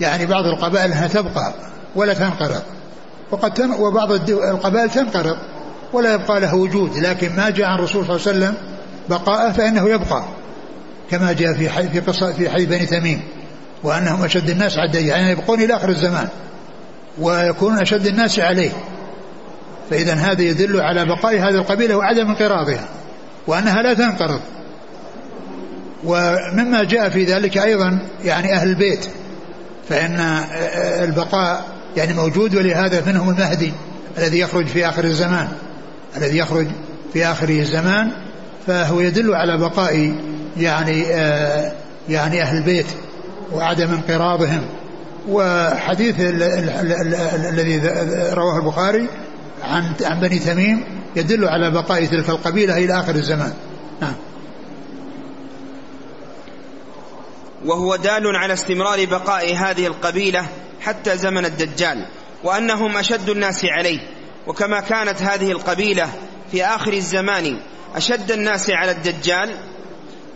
يعني بعض القبائل أنها تبقى ولا تنقرض. وقد تن وبعض القبائل تنقرض ولا يبقى له وجود. لكن ما جاء عن الرسول صلى الله عليه وسلم بقاءه فإنه يبقى كما جاء في حي في قصة في حي بني تميم وأنهم أشد الناس عدا يعني يبقون إلى آخر الزمان ويكونون أشد الناس عليه. فإذا هذا يدل على بقاء هذه القبيلة وعدم انقراضها وأنها لا تنقرض. ومما جاء في ذلك أيضا يعني أهل البيت فإن البقاء يعني موجود ولهذا منهم المهدي الذي يخرج في آخر الزمان الذي يخرج في آخر الزمان فهو يدل على بقاء يعني آه يعني أهل البيت وعدم انقراضهم. وحديث الذي رواه البخاري عن عن بني تميم يدل على بقاء تلك القبيلة إلى آخر الزمان. نعم. وهو دال على استمرار بقاء هذه القبيلة حتى زمن الدجال وأنهم أشد الناس عليه. وكما كانت هذه القبيلة في آخر الزمان أشد الناس على الدجال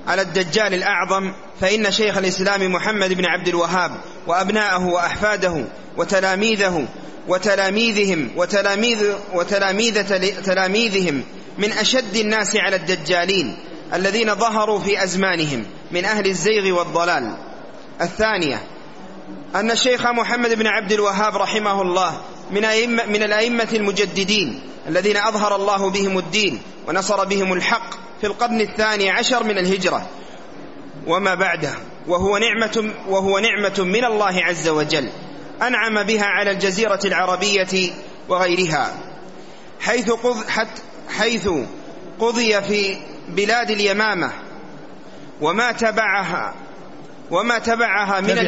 على الدجال الأعظم فإن شيخ الإسلام محمد بن عبد الوهاب وأبناءه وأحفاده وتلاميذه وتلاميذهم وتلاميذ وتلاميذ تلاميذهم من أشد الناس على الدجالين الذين ظهروا في أزمانهم من أهل الزيغ والضلال. الثانية أن الشيخ محمد بن عبد الوهاب رحمه الله من, أئمة من الأئمة المجددين الذين أظهر الله بهم الدين ونصر بهم الحق في القرن الثاني عشر من الهجرة. وما بعده. وهو نعمة, وهو نعمة من الله عز وجل. أنعم بها على الجزيرة العربية وغيرها. حيث, قض حيث قضي في بلاد اليمامة. وما تبعها وما تبعها من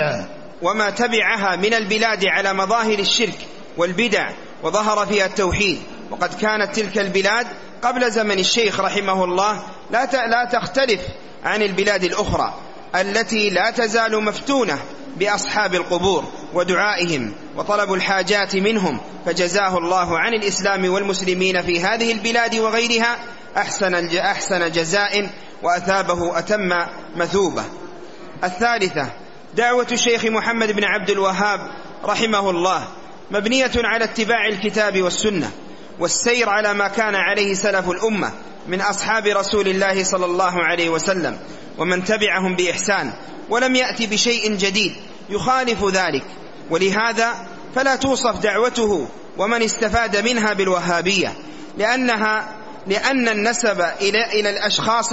وما تبعها من البلاد على مظاهر الشرك. والبدع وظهر فيها التوحيد. وقد كانت تلك البلاد قبل زمن الشيخ رحمه الله لا لا تختلف عن البلاد الأخرى التي لا تزال مفتونة بأصحاب القبور ودعائهم وطلب الحاجات منهم. فجزاه الله عن الإسلام والمسلمين في هذه البلاد وغيرها أحسن, أحسن جزاء وأثابه أتم مثوبة. الثالثة دعوة الشيخ محمد بن عبد الوهاب رحمه الله. مبنية على اتباع الكتاب والسنة والسير على ما كان عليه سلف الأمة من أصحاب رسول الله صلى الله عليه وسلم ومن تبعهم بإحسان ولم يأتي بشيء جديد يخالف ذلك. ولهذا فلا توصف دعوته ومن استفاد منها بالوهابية لأنها لأن النسب إلى, إلى الأشخاص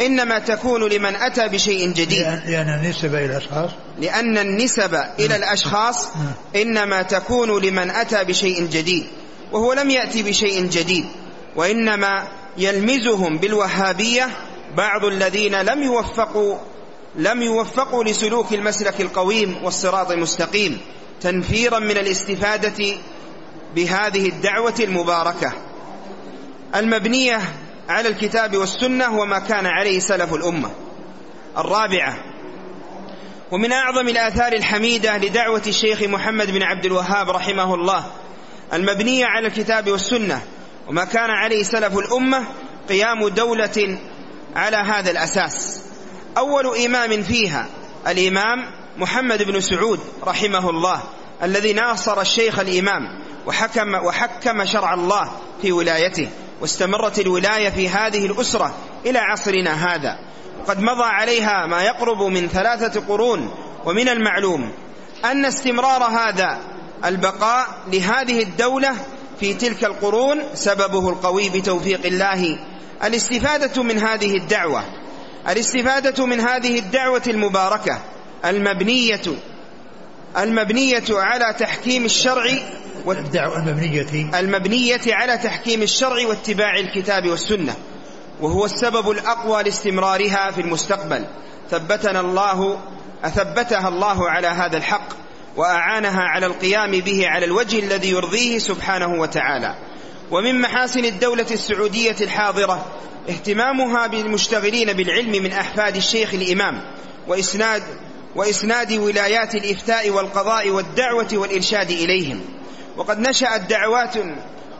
إنما تكون لمن أتى بشيء جديد. لأن النسبة إلى الأشخاص. لأن النسب إلى الأشخاص إنما تكون لمن أتى بشيء جديد وهو لم يأتي بشيء جديد. وإنما يلمزهم بالوهابية بعض الذين لم يوفقوا لم يوفقوا لسلوك المسلك القويم والصراط المستقيم تنفيرا من الاستفادة بهذه الدعوة المباركة. المبنية على الكتاب والسنة وما كان عليه سلف الأمة الرابعة. ومن أعظم الآثار الحميدة لدعوة الشيخ محمد بن عبد الوهاب رحمه الله المبنية على الكتاب والسنة وما كان عليه سلف الأمة قيام دولة على هذا الأساس. أول إمام فيها الإمام محمد بن سعود رحمه الله الذي ناصر الشيخ الإمام وحكم, وحكم شرع الله في ولايته. واستمرت الولاية في هذه الأسرة إلى عصرنا هذا. وقد مضى عليها ما يقرب من ثلاثة قرون ومن المعلوم أن استمرار هذا البقاء لهذه الدولة في تلك القرون سببه القوي بتوفيق الله. الاستفادة من هذه الدعوة الاستفادة من هذه الدعوة المباركة المبنية المبنية على تحكيم الشرع والدعوة المبنية المبنية على تحكيم الشرع واتباع الكتاب والسنة وهو السبب الأقوى لاستمرارها في المستقبل. ثبتنا الله أثبتها الله على هذا الحق وأعانها على القيام به على الوجه الذي يرضيه سبحانه وتعالى. ومن محاسن الدولة السعودية الحاضرة اهتمامها بالمشتغلين بالعلم من أحفاد الشيخ الإمام وإسناد وإسناد ولايات الإفتاء والقضاء والدعوة والإرشاد إليهم. وقد نشأت دعوات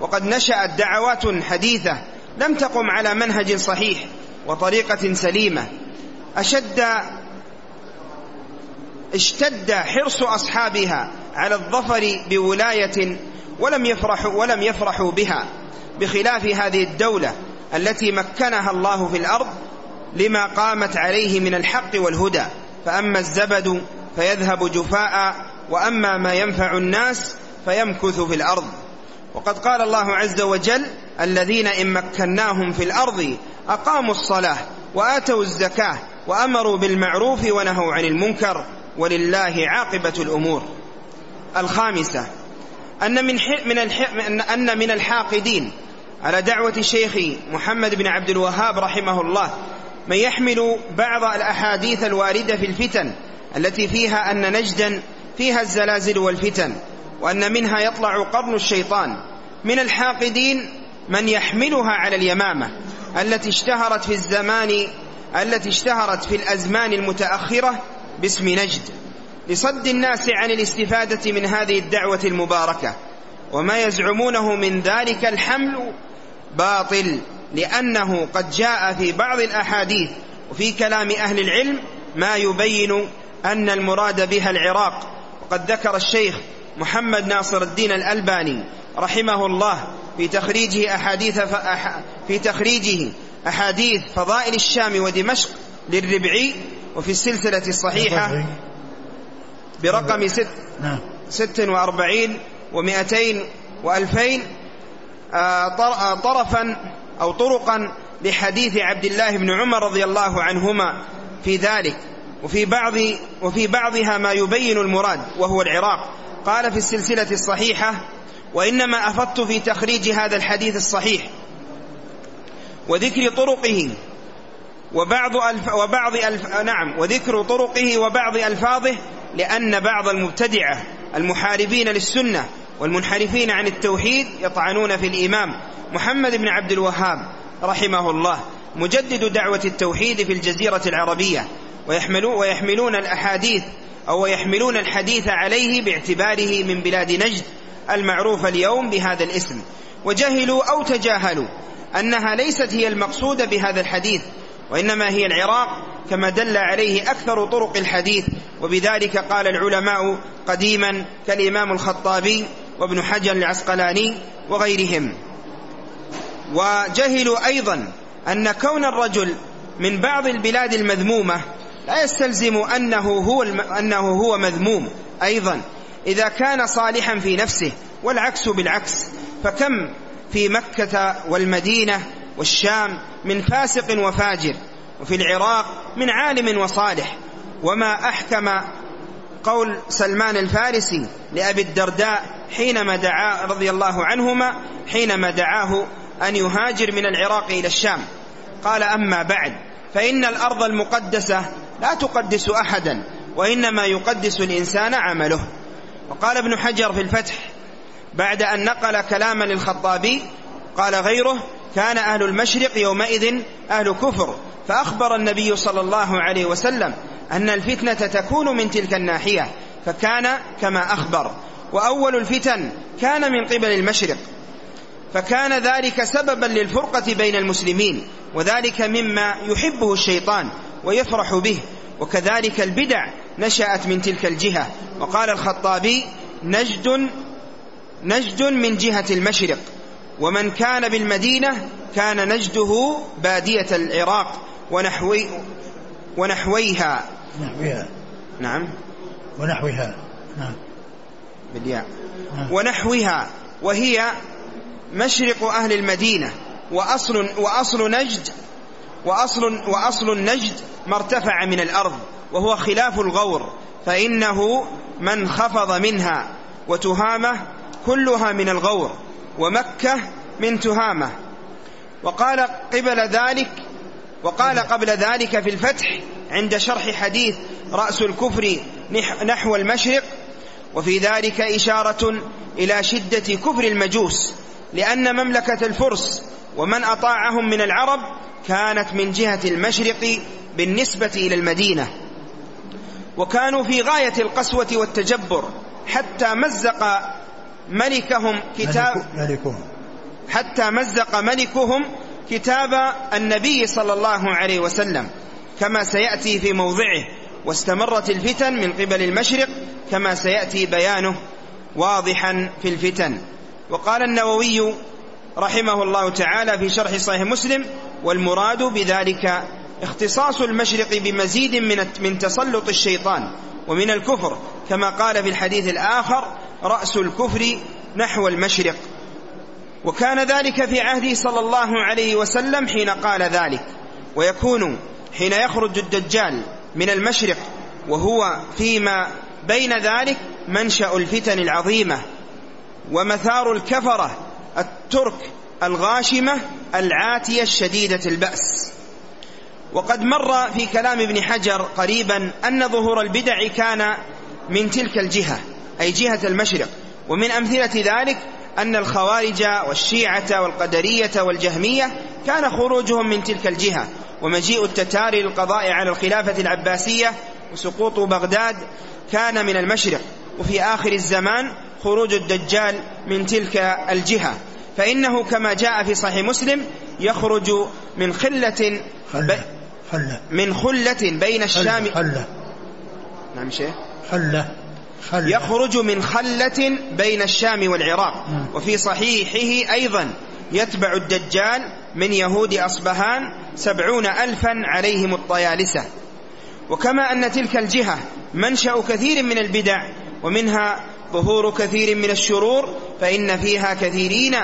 وقد نشأت دعوات حديثة لم تقم على منهج صحيح وطريقة سليمة. أشد اشتد حرص أصحابها على الظفر بولاية ولم يفرحوا ولم يفرحوا بها بخلاف هذه الدولة التي مكنها الله في الأرض لما قامت عليه من الحق والهدى. فأما الزبد فيذهب جفاء وأما ما ينفع الناس فيمكث في الأرض. وقد قال الله عز وجل الذين إن مكناهم في الأرض أقاموا الصلاة وآتوا الزكاة وأمروا بالمعروف ونهوا عن المنكر ولله عاقبة الأمور. الخامسة أن من من أن من الحاقدين. على دعوة الشيخ محمد بن عبد الوهاب رحمه الله من يحمل بعض الأحاديث الواردة في الفتن التي فيها أن نجدا فيها الزلازل والفتن. وأن منها يطلع قرن الشيطان. من الحاقدين من يحملها على اليمامة التي اشتهرت في الزمان التي اشتهرت في الأزمان المتأخرة باسم نجد. لصد الناس عن الاستفادة من هذه الدعوة المباركة. وما يزعمونه من ذلك الحمل باطل لأنه قد جاء في بعض الأحاديث وفي كلام أهل العلم ما يبين أن المراد بها العراق. وقد ذكر الشيخ محمد ناصر الدين الألباني رحمه الله في تخريجه أحاديث في تخريجه أحاديث فضائل الشام ودمشق للربعي وفي السلسلة الصحيحة برقم ست نعم. ست وأربعين ومئتين وألفين آه، آه، طرفا أو طرقا لحديث عبد الله بن عمر رضي الله عنهما في ذلك وفي بعض وفي بعضها ما يبين المراد وهو العراق قال في السلسلة الصحيحة وإنما أفضت في تخريج هذا الحديث الصحيح وذكر طرقه وبعض ألف وبعض ألف نعم وذكر طرقه وبعض ألفاظه لأن بعض المبتدعة المحاربين للسنة والمنحرفين عن التوحيد يطعنون في الإمام محمد بن عبد الوهاب رحمه الله مجدد دعوة التوحيد في الجزيرة العربية ويحملون الأحاديث أو يحملون الحديث عليه باعتباره من بلاد نجد المعروفة اليوم بهذا الاسم. وجهلوا أو تجاهلوا أنها ليست هي المقصودة بهذا الحديث وإنما هي العراق كما دل عليه أكثر طرق الحديث. وبذلك قال العلماء قديما كالإمام الخطابي وابن حجر العسقلاني وغيرهم. وجهلوا أيضا أن كون الرجل من بعض البلاد المذمومة لا يستلزم أنه هو, أنه هو مذموم أيضا إذا كان صالحا في نفسه والعكس بالعكس. فكم في مكة والمدينة والشام من فاسق وفاجر وفي العراق من عالم وصالح. وما أحكم قول سلمان الفارسي لأبي الدرداء حينما دعا رضي الله عنهما حينما دعاه أن يهاجر من العراق إلى الشام؟ قال أما بعد فإن الأرض المقدسة لا تقدس أحدا وإنما يقدس الإنسان عمله. وقال ابن حجر في الفتح بعد أن نقل كلاما للخطابي قال غيره كان أهل المشرق يومئذ أهل كفر. فأخبر النبي صلى الله عليه وسلم أن الفتنة تكون من تلك الناحية فكان كما أخبر. وأول الفتن كان من قبل المشرق. فكان ذلك سببا للفرقة بين المسلمين وذلك مما يحبه الشيطان. ويفرح به. وكذلك البدع نشأت من تلك الجهة. وقال الخطابي نجد نجد من جهة المشرق. ومن كان بالمدينة كان نجده بادية العراق ونحوي ونحويها. نحوها نعم. ونحوها نعم. بالياء. نعم. ونحوها وهي مشرق أهل المدينة. وأصل, وأصل نجد وأصل, وأصل النجد ما ارتفع من الأرض وهو خلاف الغور فإنه من خفض منها وتهامة كلها من الغور ومكة من تهامة. وقال قبل ذلك وقال قبل ذلك في الفتح عند شرح حديث رأس الكفر نحو المشرق وفي ذلك إشارة إلى شدة كفر المجوس لأن مملكة الفرس ومن أطاعهم من العرب كانت من جهة المشرق بالنسبة إلى المدينة وكانوا في غاية القسوة والتجبر حتى مزق ملكهم كتاب ملكهم. حتى مزق ملكهم كتاب النبي صلى الله عليه وسلم كما سيأتي في موضعه واستمرت الفتن من قبل المشرق كما سيأتي بيانه واضحا في الفتن. وقال النووي رحمه الله تعالى في شرح صحيح مسلم والمراد بذلك اختصاص المشرق بمزيد من من تسلط الشيطان ومن الكفر. كما قال في الحديث الآخر رأس الكفر نحو المشرق. وكان ذلك في عهده صلى الله عليه وسلم حين قال ذلك. ويكون حين يخرج الدجال من المشرق وهو فيما بين ذلك منشأ الفتن العظيمة ومثار الكفرة الترك الغاشمة العاتية الشديدة البأس. وقد مر في كلام ابن حجر قريبا أن ظهور البدع كان من تلك الجهة أي جهة المشرق. ومن أمثلة ذلك أن الخوارج والشيعة والقدرية والجهمية كان خروجهم من تلك الجهة. ومجيء التتار للقضاء على الخلافة العباسية وسقوط بغداد كان من المشرق. وفي آخر الزمان خروج الدجال من تلك الجهة. فإنه كما جاء في صحيح مسلم يخرج من خلة خلة. خلة. من خلة بين الشام خلة. نعم شيخ. خلة. خلة. يخرج من خلة بين الشام والعراق. نعم. وفي صحيحه أيضا يتبع الدجال من يهود أصبهان سبعون ألفا عليهم الطيالسة. وكما أن تلك الجهة منشأ كثير من البدع ومنها ظهور كثير من الشرور فإن فيها كثيرين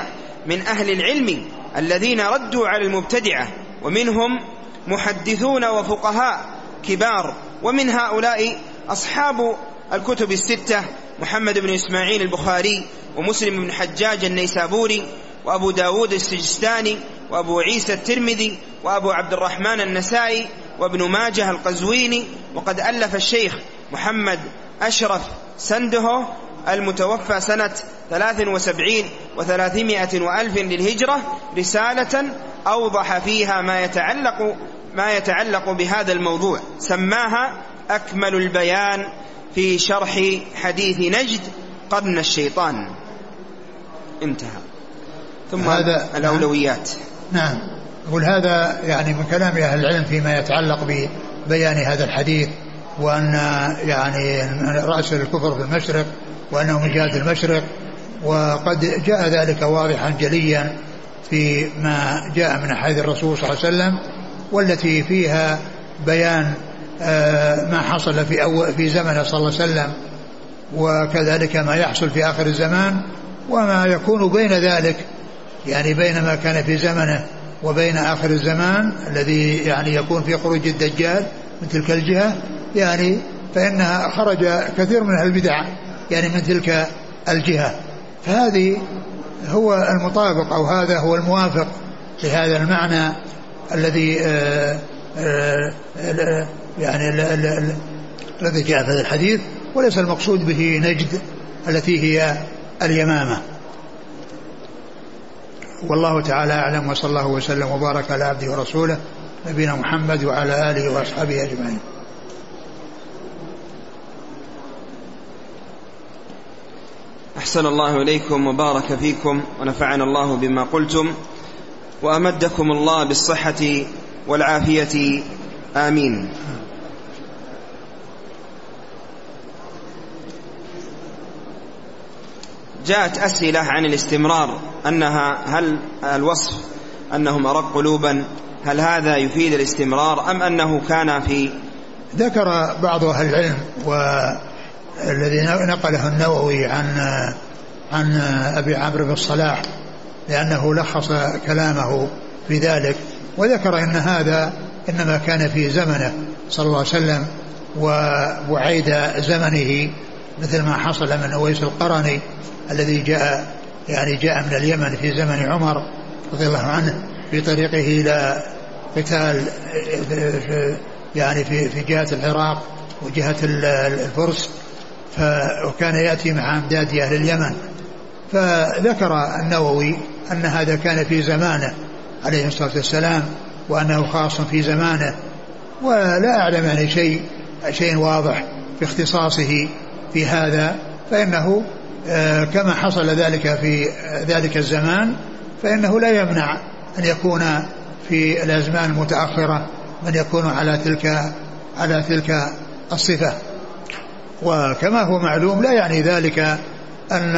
من أهل العلم الذين ردوا على المبتدعة ومنهم محدثون وفقهاء كبار ومن هؤلاء أصحاب الكتب الستة محمد بن إسماعيل البخاري ومسلم بن حجاج النيسابوري وأبو داود السجستاني وأبو عيسى الترمذي وأبو عبد الرحمن النسائي وابن ماجه القزويني وقد ألف الشيخ محمد أشرف سنده المتوفى سنة 73 وثلاثمائة وألف للهجرة رسالة أوضح فيها ما يتعلق ما يتعلق بهذا الموضوع. سماها أكمل البيان في شرح حديث نجد قرن الشيطان. انتهى. ثم هذا الأولويات. نعم. يقول هذا يعني من كلام أهل العلم فيما يتعلق ببيان هذا الحديث وأن يعني رأس الكفر في المشرق وأنه من جهة المشرق وقد جاء ذلك واضحا جليا في ما جاء من أحاديث الرسول صلى الله عليه وسلم والتي فيها بيان آه، ما حصل في أول في زمنه صلى الله عليه وسلم وكذلك ما يحصل في آخر الزمان وما يكون بين ذلك يعني بين ما كان في زمنه وبين آخر الزمان الذي يعني يكون في خروج الدجال من تلك الجهة يعني فإنها خرج كثير من البدع. يعني من تلك الجهة. فهذه هو المطابق أو هذا هو الموافق لهذا المعنى الذي آه، آه، يعني الذي جاء في هذا الحديث وليس المقصود به نجد التي هي اليمامة. والله تعالى أعلم وصلى الله وسلم وبارك على عبده ورسوله نبينا محمد وعلى آله وأصحابه أجمعين. أحسن الله إليكم وبارك فيكم ونفعنا الله بما قلتم وأمدكم الله بالصحة والعافية. آمين. جاءت أسئلة عن الاستمرار أنها هل الوصف أنهم أرق قلوبا هل هذا يفيد الاستمرار أم أنه كان في ذكر بعض أهل العلم والذي نقله النووي عن عن أبي عمرو بن الصلاح لأنه لخص كلامه في ذلك وذكر أن هذا إنما كان في زمنه صلى الله عليه وسلم وعيد زمنه مثل ما حصل من أويس القرني الذي جاء يعني جاء من اليمن في زمن عمر رضي الله عنه في طريقه إلى قتال يعني في في جهة العراق وجهة الفرس. وكان يأتي مع أمداد أهل اليمن. فذكر النووي أن هذا كان في زمانه عليه الصلاة والسلام وأنه خاص في زمانه ولا أعلم يعني شيء شيء واضح في اختصاصه في هذا. فإنه آه، كما حصل ذلك في ذلك الزمان فإنه لا يمنع أن يكون في الأزمان المتأخرة من يكون على تلك على تلك الصفة. وكما هو معلوم لا يعني ذلك أن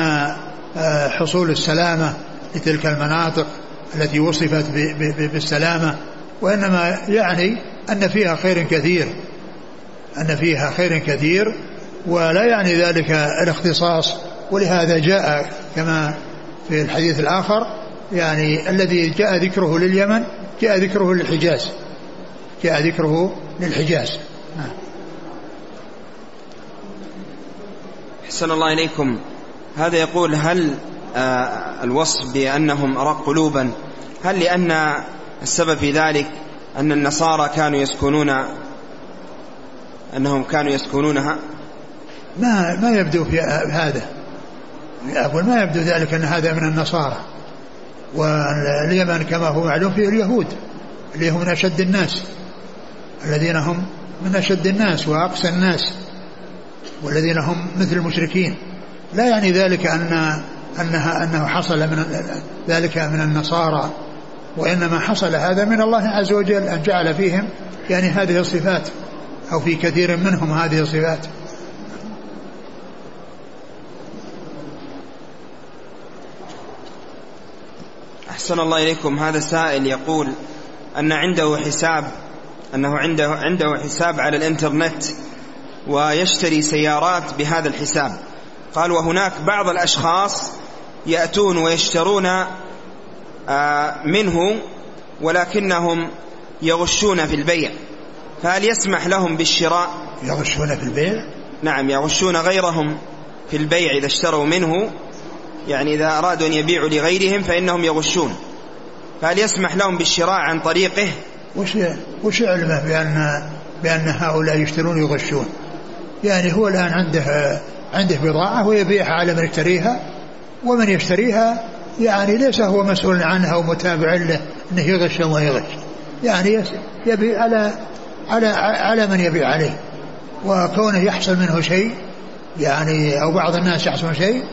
آه، حصول السلامة لتلك المناطق التي وصفت بالسلامة وإنما يعني أن فيها خير كثير أن فيها خير كثير ولا يعني ذلك الاختصاص. ولهذا جاء كما في الحديث الآخر يعني الذي جاء ذكره لليمن جاء ذكره للحجاز جاء ذكره للحجاز. أحسن الله إليكم. هذا يقول هل آه، الوصف بأنهم أرق قلوبا؟ هل لأن السبب في ذلك أن النصارى كانوا يسكنون أنهم كانوا يسكنونها؟ ما ما يبدو في هذا. أقول ما يبدو ذلك أن هذا من النصارى. واليمن كما هو معلوم فيه اليهود اللي هم من أشد الناس الذين هم من أشد الناس وأقسى الناس. والذين هم مثل المشركين. لا يعني ذلك أن أنها أنه حصل من ذلك من النصارى وإنما حصل هذا من الله عز وجل أن جعل فيهم يعني هذه الصفات أو في كثير منهم هذه الصفات. أحسن الله إليكم. هذا سائل يقول أن عنده حساب أنه عنده عنده حساب على الإنترنت. ويشتري سيارات بهذا الحساب. قال وهناك بعض الأشخاص يأتون ويشترون آه، منه ولكنهم يغشون في البيع. فهل يسمح لهم بالشراء؟ يغشون في البيع؟ نعم يغشون غيرهم في البيع إذا اشتروا منه. يعني إذا أرادوا أن يبيعوا لغيرهم فإنهم يغشون. فهل يسمح لهم بالشراء عن طريقه؟ وش, وش علمه بأن, بأن هؤلاء يشترون يغشون يعني هو الآن عنده عنده بضاعة ويبيعها على من يشتريها ومن يشتريها يعني ليس هو مسؤول عنها ومتابع له إنه يغش أو ما يغش. يعني يبيع على على على من يبيع عليه. وكونه يحصل منه شيء يعني أو بعض الناس يحصل شيء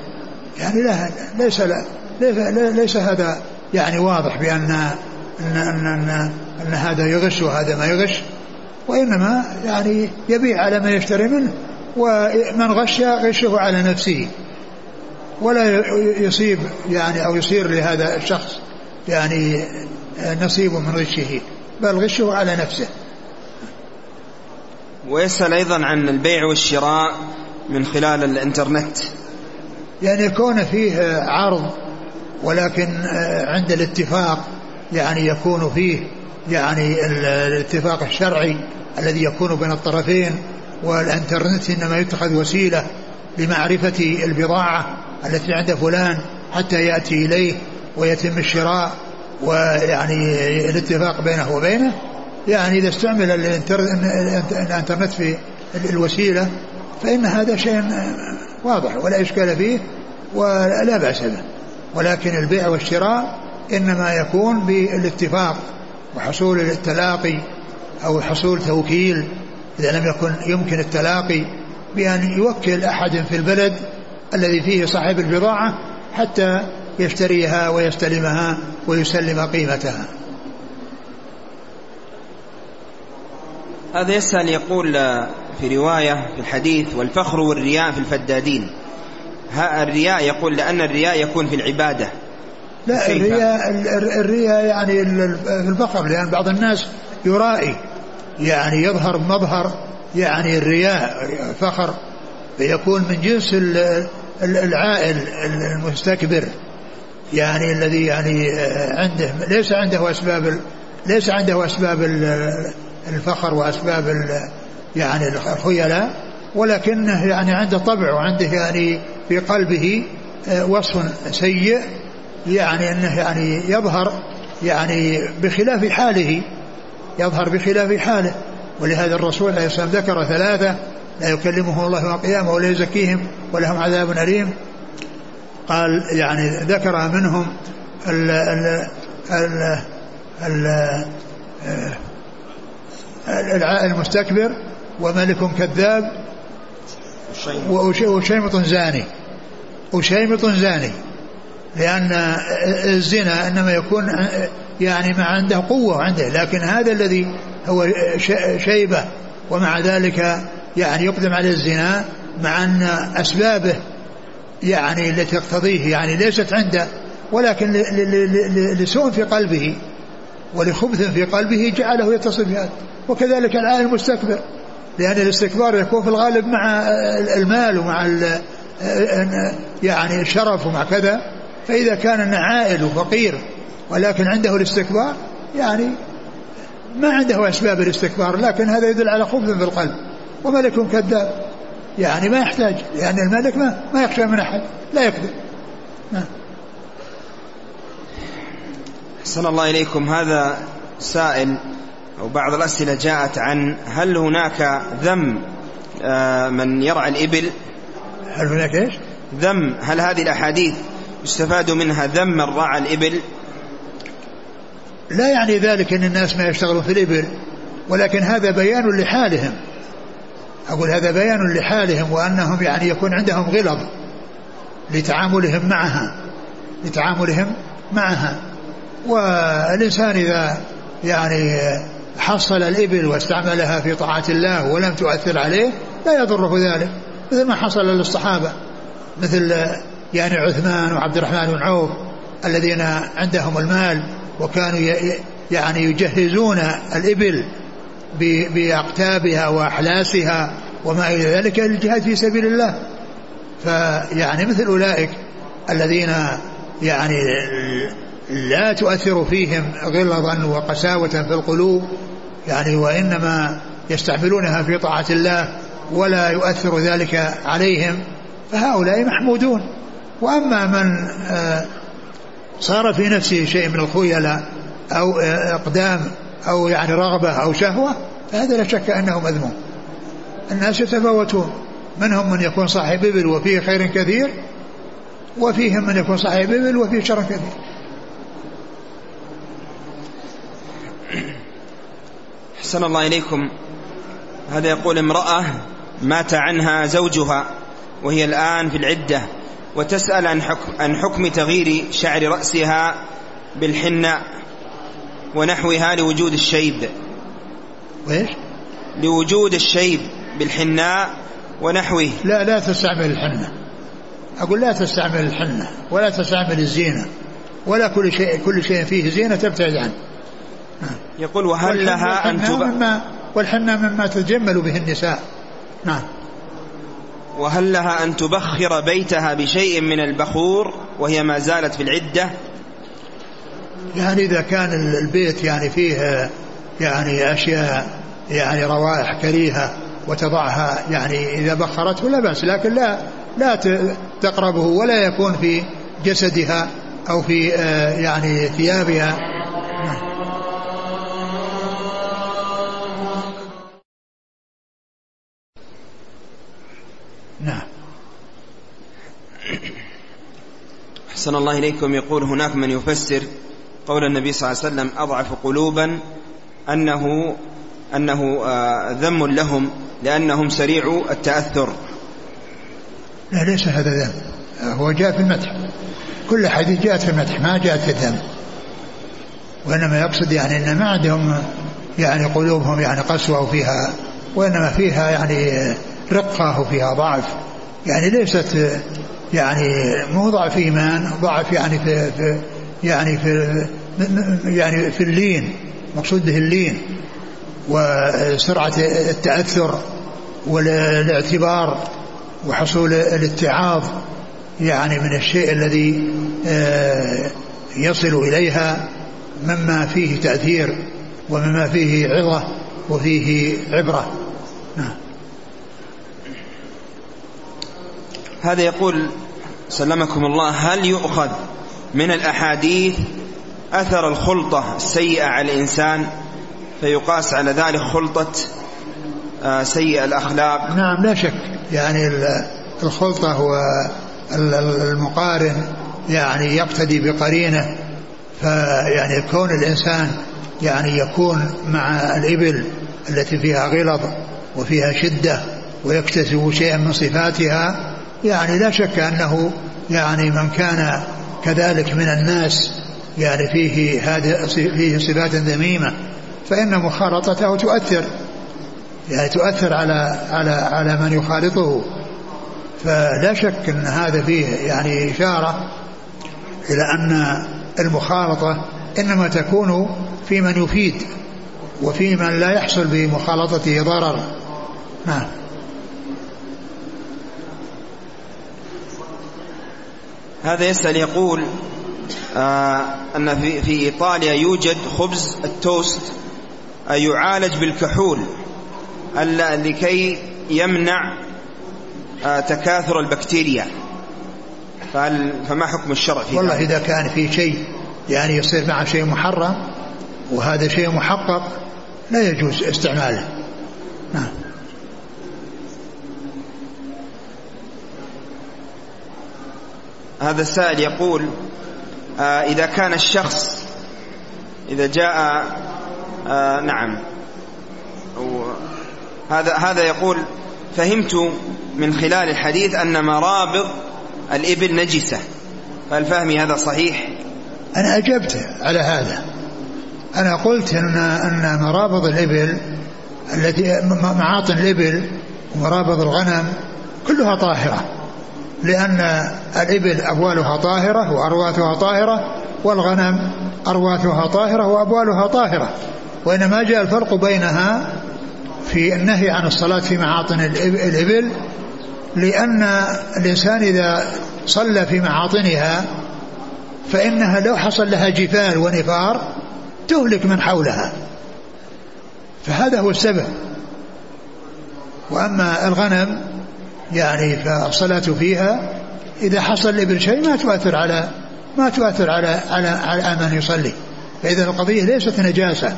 يعني لا ليس لا ليس, ليس هذا يعني واضح بأن أن أن أن, أن هذا يغش وهذا ما يغش. وإنما يعني يبيع على ما يشتري منه ومن غش غشه على نفسه. ولا يصيب يعني أو يصير لهذا الشخص يعني نصيب من غشه بل غشه على نفسه. ويسأل أيضا عن البيع والشراء من خلال الإنترنت. يعني يكون فيه عرض ولكن عند الاتفاق يعني يكون فيه يعني الاتفاق الشرعي الذي يكون بين الطرفين والانترنت إنما يتخذ وسيلة لمعرفة البضاعة التي عند فلان حتى يأتي إليه ويتم الشراء ويعني الاتفاق بينه وبينه. يعني إذا استعمل الانترنت في الوسيلة فإن هذا شيء واضح ولا إشكال فيه ولا بأس به. ولكن البيع والشراء إنما يكون بالاتفاق وحصول التلاقي أو حصول توكيل إذا لم يكن يمكن التلاقي بأن يوكل أحد في البلد الذي فيه صاحب البضاعة حتى يشتريها ويستلمها ويسلم قيمتها. هذا يسأل يقول في رواية في الحديث والفخر والرياء في الفدادين. الرياء يقول لأن الرياء يكون في العبادة. لا الرياء الرياء يعني في الفخر لأن بعض الناس يرائي يعني يظهر مظهر يعني الرياء فخر فيكون من جنس العائل المستكبر يعني الذي يعني عنده ليس عنده أسباب ليس عنده أسباب الفخر وأسباب يعني الخيلاء ولكنه يعني عنده طبع وعنده يعني في قلبه آه، وصف سيء يعني أنه يعني يظهر يعني بخلاف حاله يظهر بخلاف حاله. ولهذا الرسول عليه الصلاة والسلام ذكر ثلاثة لا يكلمهم الله يوم القيامة ولا يزكيهم ولهم عذاب أليم. قال يعني ذكر منهم ال ال ال ال المستكبر وملك كذاب وشيمط زاني. وشيمط زاني. لأن الزنا إنما يكون يعني ما عنده قوة عنده لكن هذا الذي هو شيبة ومع ذلك يعني يقدم على الزنا مع أن أسبابه يعني التي تقتضيه يعني ليست عنده ولكن لسوء في قلبه ولخبث في قلبه جعله يتصل بهذا. وكذلك العالم المستكبر لأن الاستكبار يكون في الغالب مع المال ومع يعني الشرف ومع كذا. فإذا كان عائل وفقير ولكن عنده الاستكبار يعني ما عنده أسباب الاستكبار لكن هذا يدل على خبث في القلب وملك كذاب. يعني ما يحتاج لأن الملك ما, ما يخشى من أحد لا يكذب نعم أحسن الله إليكم. هذا سائل أو بعض الأسئلة جاءت عن هل هناك ذم آه، من يرعى الإبل؟ هل هناك إيش؟ ذم هل هذه الأحاديث يستفاد منها ذم رعى الإبل. لا يعني ذلك أن الناس ما يشتغلون في الإبل ولكن هذا بيان لحالهم. أقول هذا بيان لحالهم وأنهم يعني يكون عندهم غلظ لتعاملهم معها لتعاملهم معها. والإنسان إذا يعني حصل الإبل واستعملها في طاعة الله ولم تؤثر عليه لا يضره ذلك مثل ما حصل للصحابة مثل يعني عثمان وعبد الرحمن بن عوف الذين عندهم المال وكانوا يعني يجهزون الإبل بأقتابها وأحلاسها وما إلى ذلك للجهاد في سبيل الله. فيعني مثل أولئك الذين يعني لا تؤثر فيهم غلظا وقساوة في القلوب يعني وإنما يستعملونها في طاعة الله ولا يؤثر ذلك عليهم فهؤلاء محمودون. وأما من آه، صار في نفسه شيء من الخيلاء أو آه، إقدام أو يعني رغبة أو شهوة فهذا لا شك أنه مذموم. الناس يتفاوتون. منهم من يكون صاحب إبل وفيه خير كثير وفيهم من يكون صاحب إبل وفيه شر كثير. أحسن الله إليكم. هذا يقول امرأة مات عنها زوجها وهي الآن في العدة. وتسأل عن حكم, عن حكم تغيير شعر رأسها بالحناء ونحوها لوجود الشيب. وإيش؟ لوجود الشيب بالحناء ونحوه. لا لا تستعمل الحنة. أقول لا تستعمل الحنة ولا تستعمل الزينة ولا كل شيء كل شيء فيه زينة تبتعد عنه. يقول وهل لها أن تبقى والحنة مما تتجمل به النساء. نعم. وهل لها أن تبخر بيتها بشيء من البخور وهي ما زالت في العدة؟ يعني إذا كان البيت يعني فيه يعني أشياء يعني روائح كريهة وتضعها يعني إذا بخرته لا بأس لكن لا لا تقربه ولا يكون في جسدها أو في آه، يعني ثيابها. أحسن الله إليكم. يقول هناك من يفسر قول النبي صلى الله عليه وسلم أضعف قلوبا أنه أنه آه، ذم لهم لأنهم سريع التأثر. لا ليس هذا ذم. هو جاء في المدح. كل حديث جاءت في المدح ما جاءت في الذم. وإنما يقصد يعني أن ما عندهم يعني قلوبهم يعني قسوة وفيها وإنما فيها يعني رقة وفيها ضعف. يعني ليست يعني مو ضعف إيمان ضعف يعني في, في يعني في يعني في اللين مقصود به اللين وسرعة التأثر والاعتبار وحصول الاتعاظ يعني من الشيء الذي آه، يصل إليها مما فيه تأثير ومما فيه عظة وفيه عبرة. نعم. هذا يقول سلمكم الله هل يؤخذ من الأحاديث أثر الخلطة السيئة على الإنسان؟ فيقاس على ذلك خلطة آه، سيء الأخلاق. نعم لا شك. يعني الخلطة والمقارن يعني يقتدي بقرينة. فيعني كون الإنسان يعني يكون مع الإبل التي فيها غلظ وفيها شدة ويكتسب شيئا من صفاتها يعني لا شك أنه يعني من كان كذلك من الناس يعني فيه فيه صفات ذميمة فإن مخالطته تؤثر يعني تؤثر على على على من يخالطه. فلا شك أن هذا فيه يعني إشارة إلى أن المخالطة إنما تكون في من يفيد وفي من لا يحصل بمخالطته ضرر. نعم. هذا يسأل يقول آه أن في, في إيطاليا يوجد خبز التوست يعالج بالكحول لكي يمنع آه تكاثر البكتيريا. فما حكم الشرع في والله إذا كان في شيء يعني يصير معه شيء محرم وهذا شيء محقق لا يجوز استعماله. نعم. هذا السائل يقول آه إذا كان الشخص إذا جاء آه نعم. هذا هذا يقول فهمت من خلال الحديث أن مرابض الإبل نجسة. فهل فهمي هذا صحيح؟ أنا أجبت على هذا. أنا قلت أن أن مرابض الإبل التي معاطن الإبل ومرابض الغنم كلها طاهرة. لأن الإبل أبوالها طاهرة وأرواثها طاهرة والغنم أرواثها طاهرة وأبوالها طاهرة. وإنما جاء الفرق بينها في النهي عن الصلاة في معاطن الإبل لأن الإنسان إذا صلى في معاطنها فإنها لو حصل لها جفال ونفار تهلك من حولها. فهذا هو السبب. وأما الغنم يعني فالصلاة فيها إذا حصل الإبل شيء ما تؤثر على ما تؤثر على على على من يصلي. فإذا القضية ليست نجاسة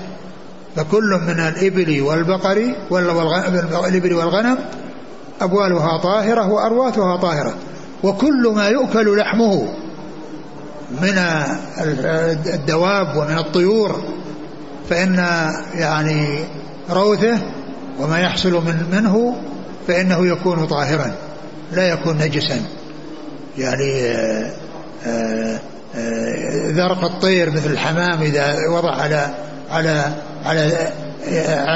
فكل من الإبل والبقر والإبل والغنم أبوالها طاهرة وأرواثها طاهرة وكل ما يؤكل لحمه من الدواب ومن الطيور فإن يعني روثه وما يحصل من منه فإنه يكون طاهرا لا يكون نجسا. يعني آه، آآ آه، ذرق الطير مثل الحمام إذا وضع على على على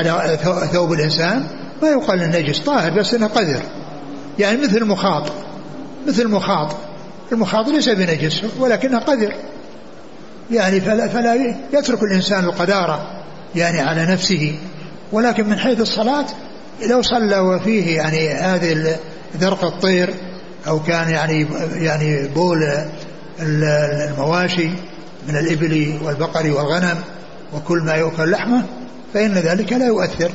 على ثوب الإنسان ما يقال النجس طاهر بس إنه قذر. يعني مثل المخاط مثل المخاط. المخاط ليس بنجس ولكنه قذر. يعني فلا, فلا يترك الإنسان القذارة يعني على نفسه. ولكن من حيث الصلاة لو صلى وفيه يعني هذه ذرق الطير أو كان يعني يعني بول المواشي من الإبل والبقر والغنم وكل ما يؤكل لحمه فإن ذلك لا يؤثر.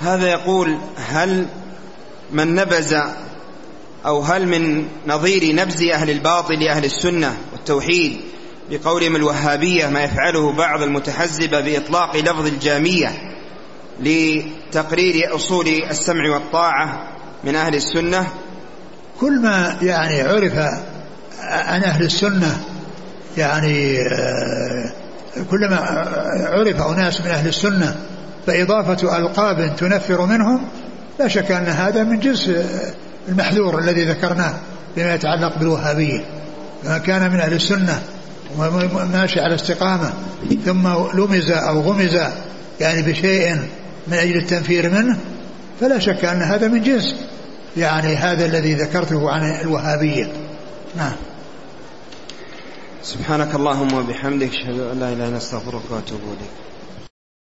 هذا يقول هل من نبز أو هل من نظير نبز أهل الباطل أهل السنة والتوحيد بقولهم الوهابية ما يفعله بعض المتحزبة بإطلاق لفظ الجامية؟ لتقرير أصول السمع والطاعة من أهل السنة. كل ما يعني عرف عن أهل السنة يعني آه، كلما عرف أناس من أهل السنة فإضافة ألقاب تنفر منهم لا شك أن هذا من جنس المحذور الذي ذكرناه بما يتعلق بالوهابية. ما كان من أهل السنة وماشي على استقامة ثم لمز أو غمز يعني بشيء من أجل التنفير منه فلا شك أن هذا من جنس. يعني هذا الذي ذكرته عن الوهابية. نعم. سبحانك اللهم وبحمدك أشهد أن لا إله إلا أنت أستغفرك وأتوب إليك.